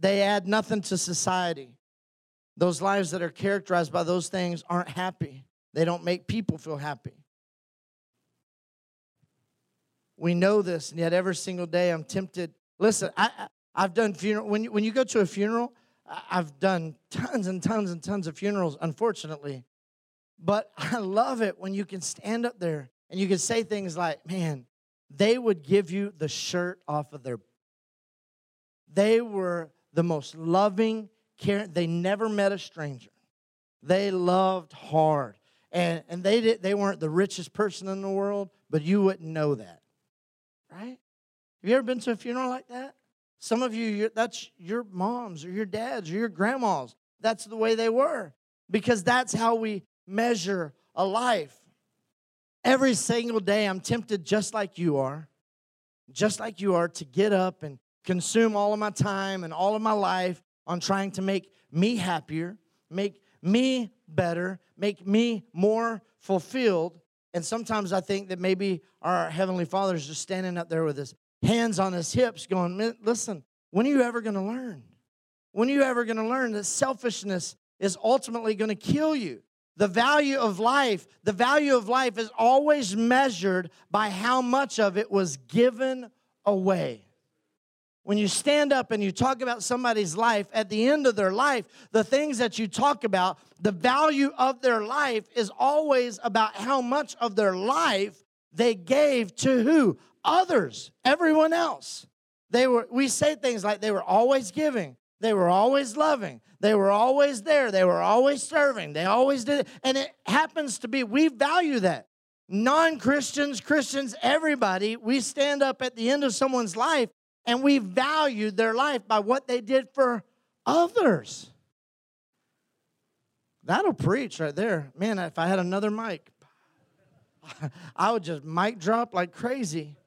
They add nothing to society. Those lives that are characterized by those things aren't happy. They don't make people feel happy. We know this, and yet every single day I'm tempted. Listen, I, I, have done funeral. When you, when you go to a funeral, I've done tons and tons and tons of funerals, unfortunately. But [LAUGHS] I love it when you can stand up there and you can say things like, man, they would give you the shirt off of their. They were the most loving, caring. They never met a stranger. They loved hard. And, and they, did, they weren't the richest person in the world, but you wouldn't know that. Right? Have you ever been to a funeral like that? Some of you, that's your moms or your dads or your grandmas. That's the way they were because that's how we measure a life. Every single day, I'm tempted just like you are, just like you are, to get up and consume all of my time and all of my life on trying to make me happier, make me better, make me more fulfilled. And sometimes I think that maybe our Heavenly Father is just standing up there with his hands on his hips, going, Listen, when are you ever going to learn? When are you ever going to learn that selfishness is ultimately going to kill you? The value of life, the value of life is always measured by how much of it was given away. When you stand up and you talk about somebody's life, at the end of their life, the things that you talk about, the value of their life is always about how much of their life they gave to who? Others, everyone else. They were we say things like they were always giving, they were always loving, they were always there. They were always serving. They always did. And it happens to be, we value that. Non Christians, Christians, everybody, we stand up at the end of someone's life and we value their life by what they did for others. That'll preach right there. Man, if I had another mic, [LAUGHS] I would just mic drop like crazy.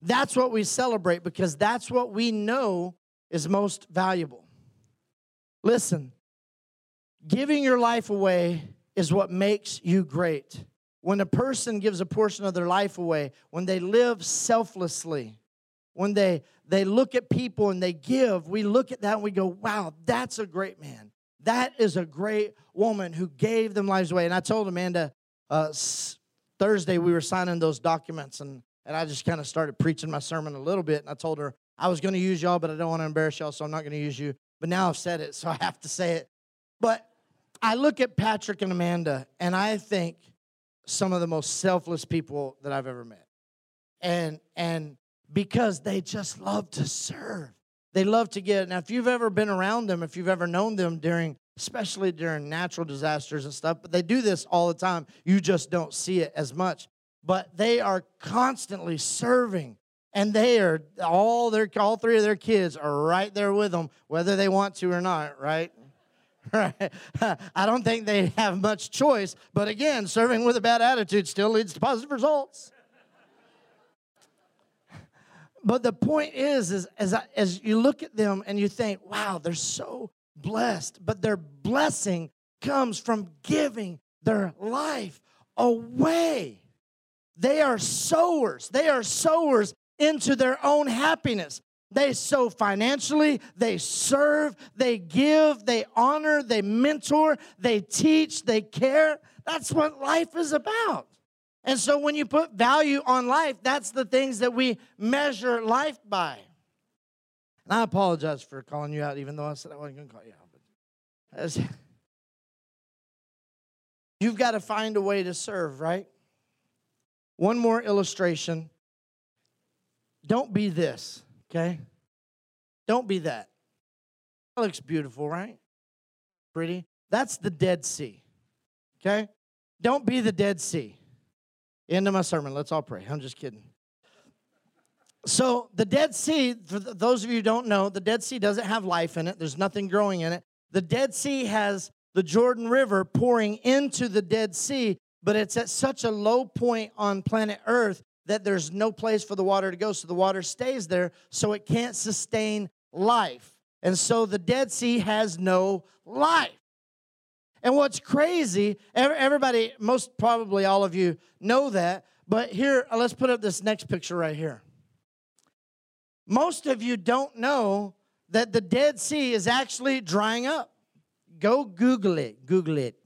That's what we celebrate because that's what we know is most valuable. Listen, giving your life away is what makes you great. When a person gives a portion of their life away, when they live selflessly, when they, they look at people and they give, we look at that and we go, wow, that's a great man. That is a great woman who gave them lives away. And I told Amanda uh, Thursday we were signing those documents, and, and I just kind of started preaching my sermon a little bit. And I told her I was going to use y'all, but I don't want to embarrass y'all, so I'm not going to use you. But now I've said it, [LAUGHS] so I have to say it. But I look at Patrick and Amanda, and I think some of the most selfless people that I've ever met. And and because they just love to serve. They love to get. Now, if you've ever been around them, if you've ever known them during, especially during natural disasters and stuff, but they do this all the time. You just don't see it as much. But they are constantly serving. And they are all their all three of their kids are right there with them whether they want to or not right? [LAUGHS] Right. [LAUGHS] I don't think they have much choice but again serving with a bad attitude still leads to positive results. [LAUGHS] But the point is is as, I, as you look at them and you think wow they're so blessed but their blessing comes from giving their life away they are sowers they are sowers into their own happiness. They sow financially, they serve, they give, they honor, they mentor, they teach, they care. That's what life is about. And so when you put value on life, that's the things that we measure life by. And I apologize for calling you out, even though I said I wasn't going to call you out. But [LAUGHS] you've got to find a way to serve, right? One more illustration don't be this, okay? Don't be that. That looks beautiful, right? Pretty. That's the Dead Sea, okay? Don't be the Dead Sea. End of my sermon. Let's all pray. I'm just kidding. So the Dead Sea, for those of you who don't know, the Dead Sea doesn't have life in it. There's nothing growing in it. The Dead Sea has the Jordan River pouring into the Dead Sea, but it's at such a low point on planet Earth that there's no place for the water to go. So the water stays there, so it can't sustain life. And so the Dead Sea has no life. And what's crazy, everybody, most probably all of you know that, but here, uh, let's put up this next picture right here. Most of you don't know that the Dead Sea is actually drying up. Go Google it. Google it.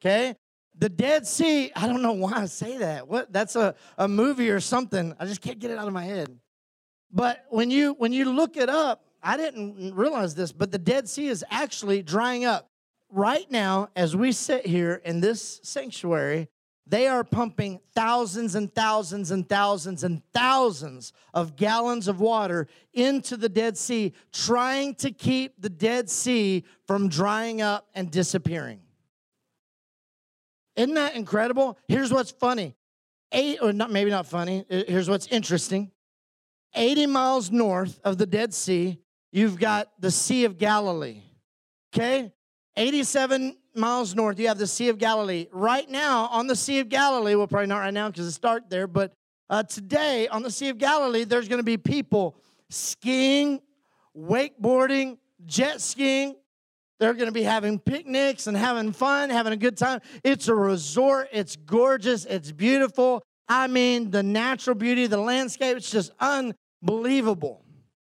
Okay? The Dead Sea, I don't know why I say that. What that's a, a movie or something. I just can't get it out of my head. But when you when you look it up, I didn't realize this, but the Dead Sea is actually drying up. Right now, as we sit here in this sanctuary, they are pumping thousands and thousands and thousands and thousands of gallons of water into the Dead Sea, trying to keep the Dead Sea from drying up and disappearing. Isn't that incredible? Here's what's funny. Eight, or not, maybe not funny. Here's what's interesting. 80 miles north of the Dead Sea, you've got the Sea of Galilee. Okay? 87 miles north, you have the Sea of Galilee. Right now, on the Sea of Galilee, well, probably not right now because it's dark there, but uh, today on the Sea of Galilee, there's going to be people skiing, wakeboarding, jet skiing. They're going to be having picnics and having fun, having a good time. It's a resort. It's gorgeous. It's beautiful. I mean, the natural beauty, the landscape, it's just unbelievable.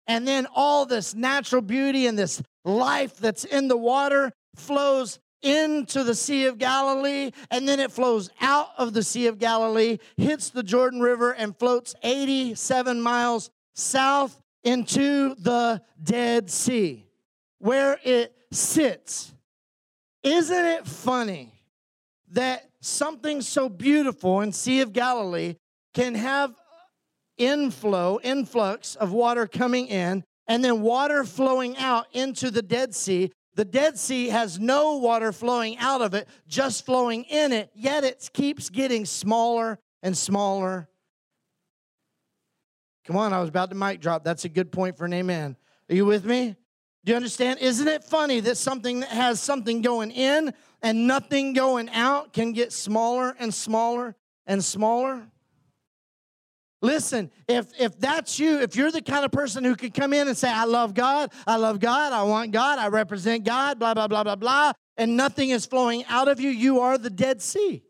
And then all this natural beauty and this life that's in the water flows into the Sea of Galilee, and then it flows out of the Sea of Galilee, hits the Jordan River, and floats 87 miles south into the Dead Sea, where it sits. Isn't it funny that something so beautiful in Sea of Galilee can have inflow, influx of water coming in, and then water flowing out into the Dead Sea the Dead Sea has no water flowing out of it, just flowing in it, yet it keeps getting smaller and smaller. Come on, I was about to mic drop. That's a good point for an amen. Are you with me? Do you understand? Isn't it funny that something that has something going in and nothing going out can get smaller and smaller and smaller? Listen, if if that's you, if you're the kind of person who could come in and say, I love God, I love God, I want God, I represent God, blah, blah, blah, blah, blah, and nothing is flowing out of you, you are the Dead Sea.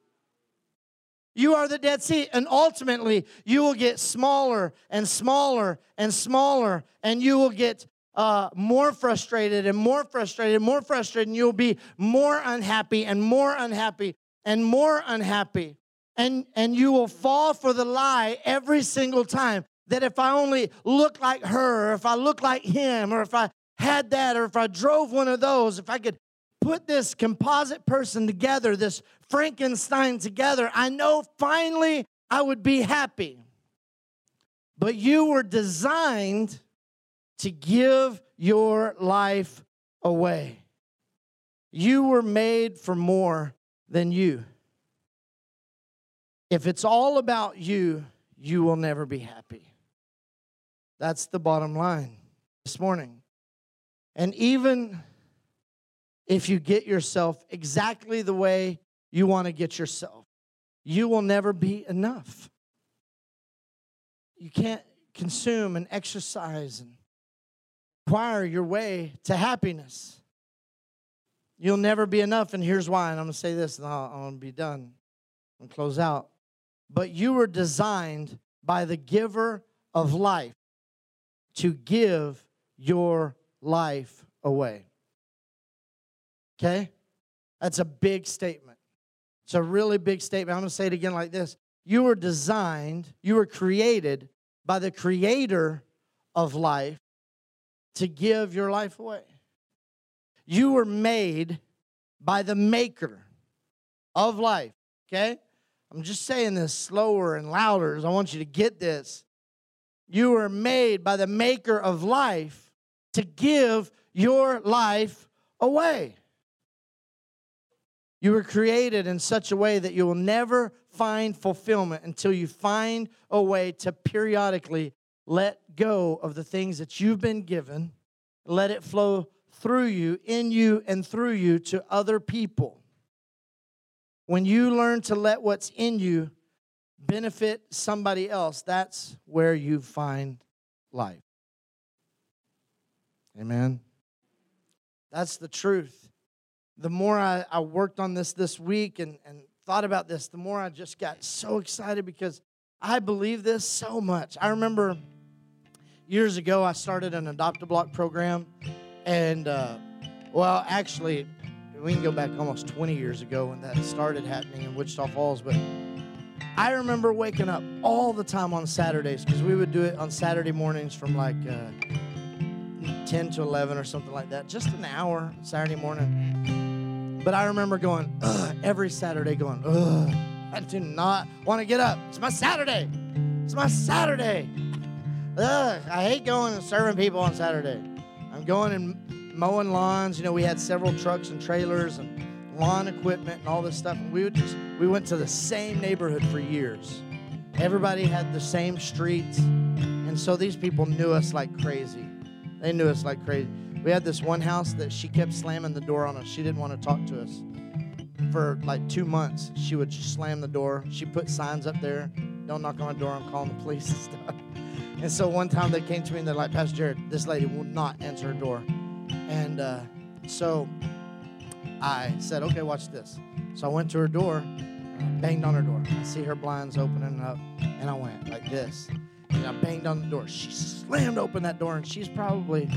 You are the Dead Sea. And ultimately, you will get smaller and smaller and smaller, and you will get uh, more frustrated and more frustrated more frustrated, and you'll be more unhappy and more unhappy and more unhappy and, and you will fall for the lie every single time that if I only look like her, or if I look like him, or if I had that, or if I drove one of those, if I could put this composite person together, this Frankenstein together, I know finally I would be happy. But you were designed to give your life away. You were made for more than you. If it's all about you, you will never be happy. That's the bottom line this morning. And even if you get yourself exactly the way you want to get yourself, you will never be enough. You can't consume and exercise and acquire your way to happiness. You'll never be enough. And here's why. And I'm going to say this and i am going to be done and close out but you were designed by the giver of life to give your life away. Okay? That's a big statement. It's a really big statement. I'm going to say it again like this You were designed, you were created by the creator of life to give your life away. You were made by the maker of life, okay? I'm just saying this slower and louder as I want you to get this. You were made by the maker of life to give your life away. You were created in such a way that you will never find fulfillment until you find a way to periodically let go of the things that you've been given, let it flow through you, in you, and through you to other people. When you learn to let what's in you benefit somebody else, that's where you find life. Amen. That's the truth. The more I, I worked on this this week and, and thought about this, the more I just got so excited because I believe this so much. I remember years ago, I started an adopt a block program, and uh, well, actually, we can go back almost 20 years ago when that started happening in Wichita Falls, but I remember waking up all the time on Saturdays because we would do it on Saturday mornings from like uh, 10 to 11 or something like that, just an hour Saturday morning. But I remember going every Saturday, going, I do not want to get up. It's my Saturday. It's my Saturday. Ugh, I hate going and serving people on Saturday. I'm going and mowing lawns. You know, we had several trucks and trailers and lawn equipment and all this stuff. And we would just we went to the same neighborhood for years. Everybody had the same streets. And so these people knew us like crazy. They knew us like crazy. We had this one house that she kept slamming the door on us. She didn't want to talk to us. For like two months, she would just slam the door. She put signs up there don't knock on my door, I'm calling the police and stuff. And so one time they came to me and they're like, Pastor Jared, this lady will not answer her door. And uh, so I said, okay, watch this. So I went to her door, banged on her door. I see her blinds opening up, and I went like this. And I banged on the door. She slammed open that door, and she's probably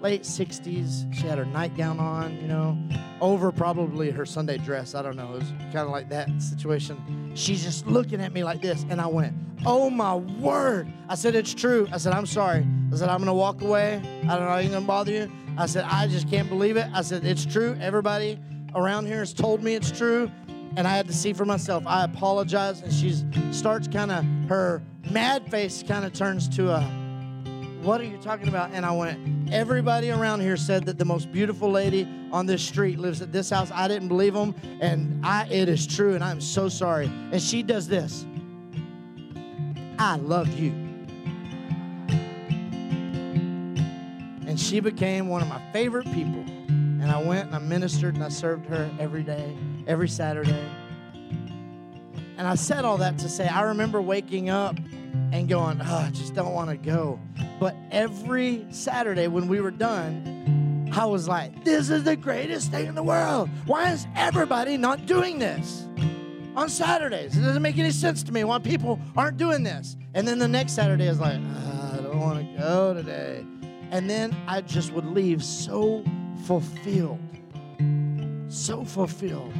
late 60s. She had her nightgown on, you know, over probably her Sunday dress. I don't know. It was kind of like that situation. She's just looking at me like this, and I went, Oh my word. I said, It's true. I said, I'm sorry. I said, I'm going to walk away. I don't know, I ain't going to bother you. I said, I just can't believe it. I said, It's true. Everybody around here has told me it's true. And I had to see for myself. I apologize. And she starts kind of, her mad face kind of turns to a, What are you talking about? And I went, Everybody around here said that the most beautiful lady on this street lives at this house. I didn't believe them. And I, it is true. And I'm so sorry. And she does this I love you. And she became one of my favorite people. And I went and I ministered and I served her every day, every Saturday. And I said all that to say, I remember waking up and going, oh, I just don't want to go. But every Saturday when we were done, I was like, this is the greatest thing in the world. Why is everybody not doing this on Saturdays? It doesn't make any sense to me why people aren't doing this. And then the next Saturday is like, oh, I don't want to go today. And then I just would leave so fulfilled. So fulfilled.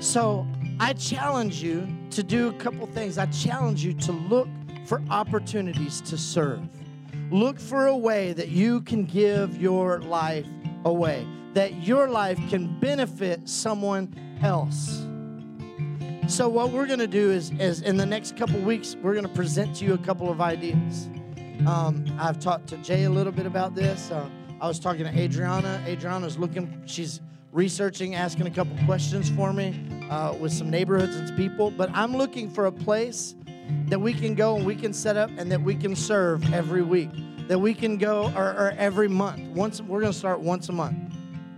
So I challenge you to do a couple things. I challenge you to look for opportunities to serve. Look for a way that you can give your life away, that your life can benefit someone else. So, what we're going to do is, is in the next couple weeks, we're going to present to you a couple of ideas. Um, I've talked to Jay a little bit about this. Uh, I was talking to Adriana. Adriana's looking, she's researching, asking a couple questions for me uh, with some neighborhoods and people. But I'm looking for a place that we can go and we can set up and that we can serve every week. That we can go or, or every month. Once we're going to start once a month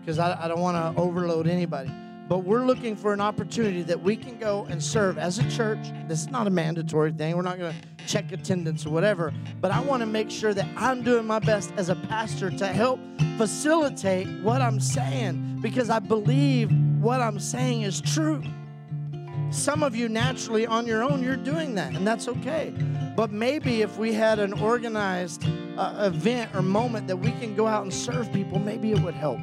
because I, I don't want to overload anybody but we're looking for an opportunity that we can go and serve as a church. This is not a mandatory thing. We're not going to check attendance or whatever, but I want to make sure that I'm doing my best as a pastor to help facilitate what I'm saying because I believe what I'm saying is true. Some of you naturally on your own, you're doing that, and that's okay. But maybe if we had an organized uh, event or moment that we can go out and serve people, maybe it would help.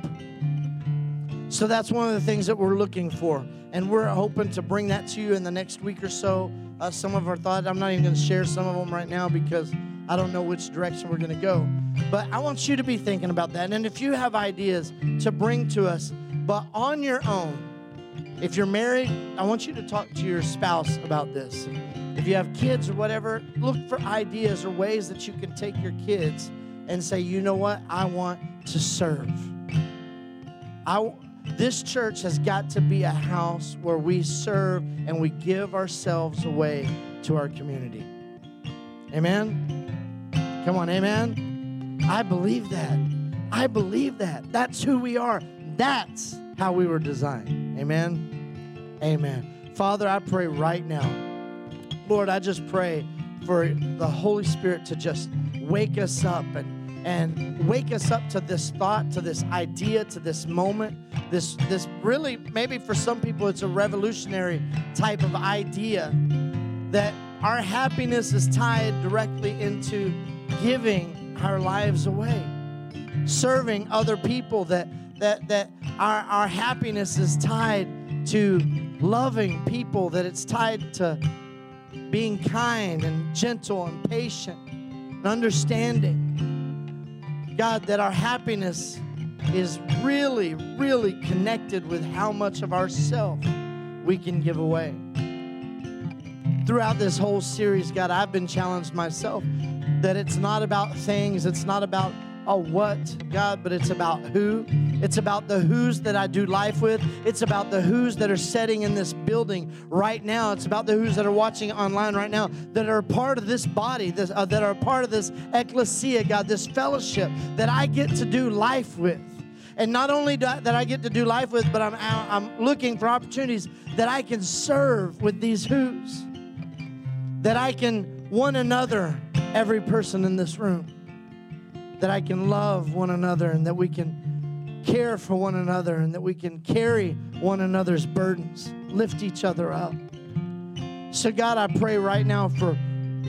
So that's one of the things that we're looking for. And we're hoping to bring that to you in the next week or so. Uh, some of our thoughts, I'm not even going to share some of them right now because I don't know which direction we're going to go. But I want you to be thinking about that. And if you have ideas to bring to us, but on your own, if you're married, I want you to talk to your spouse about this. If you have kids or whatever, look for ideas or ways that you can take your kids and say, you know what? I want to serve. I, this church has got to be a house where we serve and we give ourselves away to our community. Amen? Come on, amen. I believe that. I believe that. That's who we are. That's how we were designed. Amen. Amen. Father, I pray right now. Lord, I just pray for the Holy Spirit to just wake us up and and wake us up to this thought, to this idea, to this moment. This this really maybe for some people it's a revolutionary type of idea that our happiness is tied directly into giving our lives away, serving other people that that that our, our happiness is tied to loving people, that it's tied to being kind and gentle and patient and understanding. God, that our happiness is really, really connected with how much of ourself we can give away. Throughout this whole series, God, I've been challenged myself that it's not about things, it's not about a what, God, but it's about who. It's about the who's that I do life with. It's about the who's that are sitting in this building right now. It's about the who's that are watching online right now that are part of this body, this, uh, that are part of this ecclesia, God, this fellowship that I get to do life with. And not only I, that I get to do life with, but I'm, I'm looking for opportunities that I can serve with these who's. That I can one another, every person in this room that I can love one another and that we can care for one another and that we can carry one another's burdens, lift each other up. So, God, I pray right now for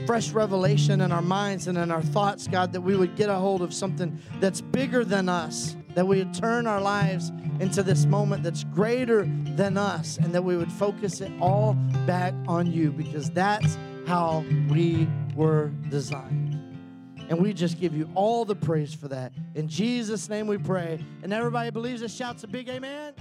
fresh revelation in our minds and in our thoughts, God, that we would get a hold of something that's bigger than us, that we would turn our lives into this moment that's greater than us, and that we would focus it all back on you because that's how we were designed. And we just give you all the praise for that. In Jesus' name we pray. And everybody believes it, shouts a big amen.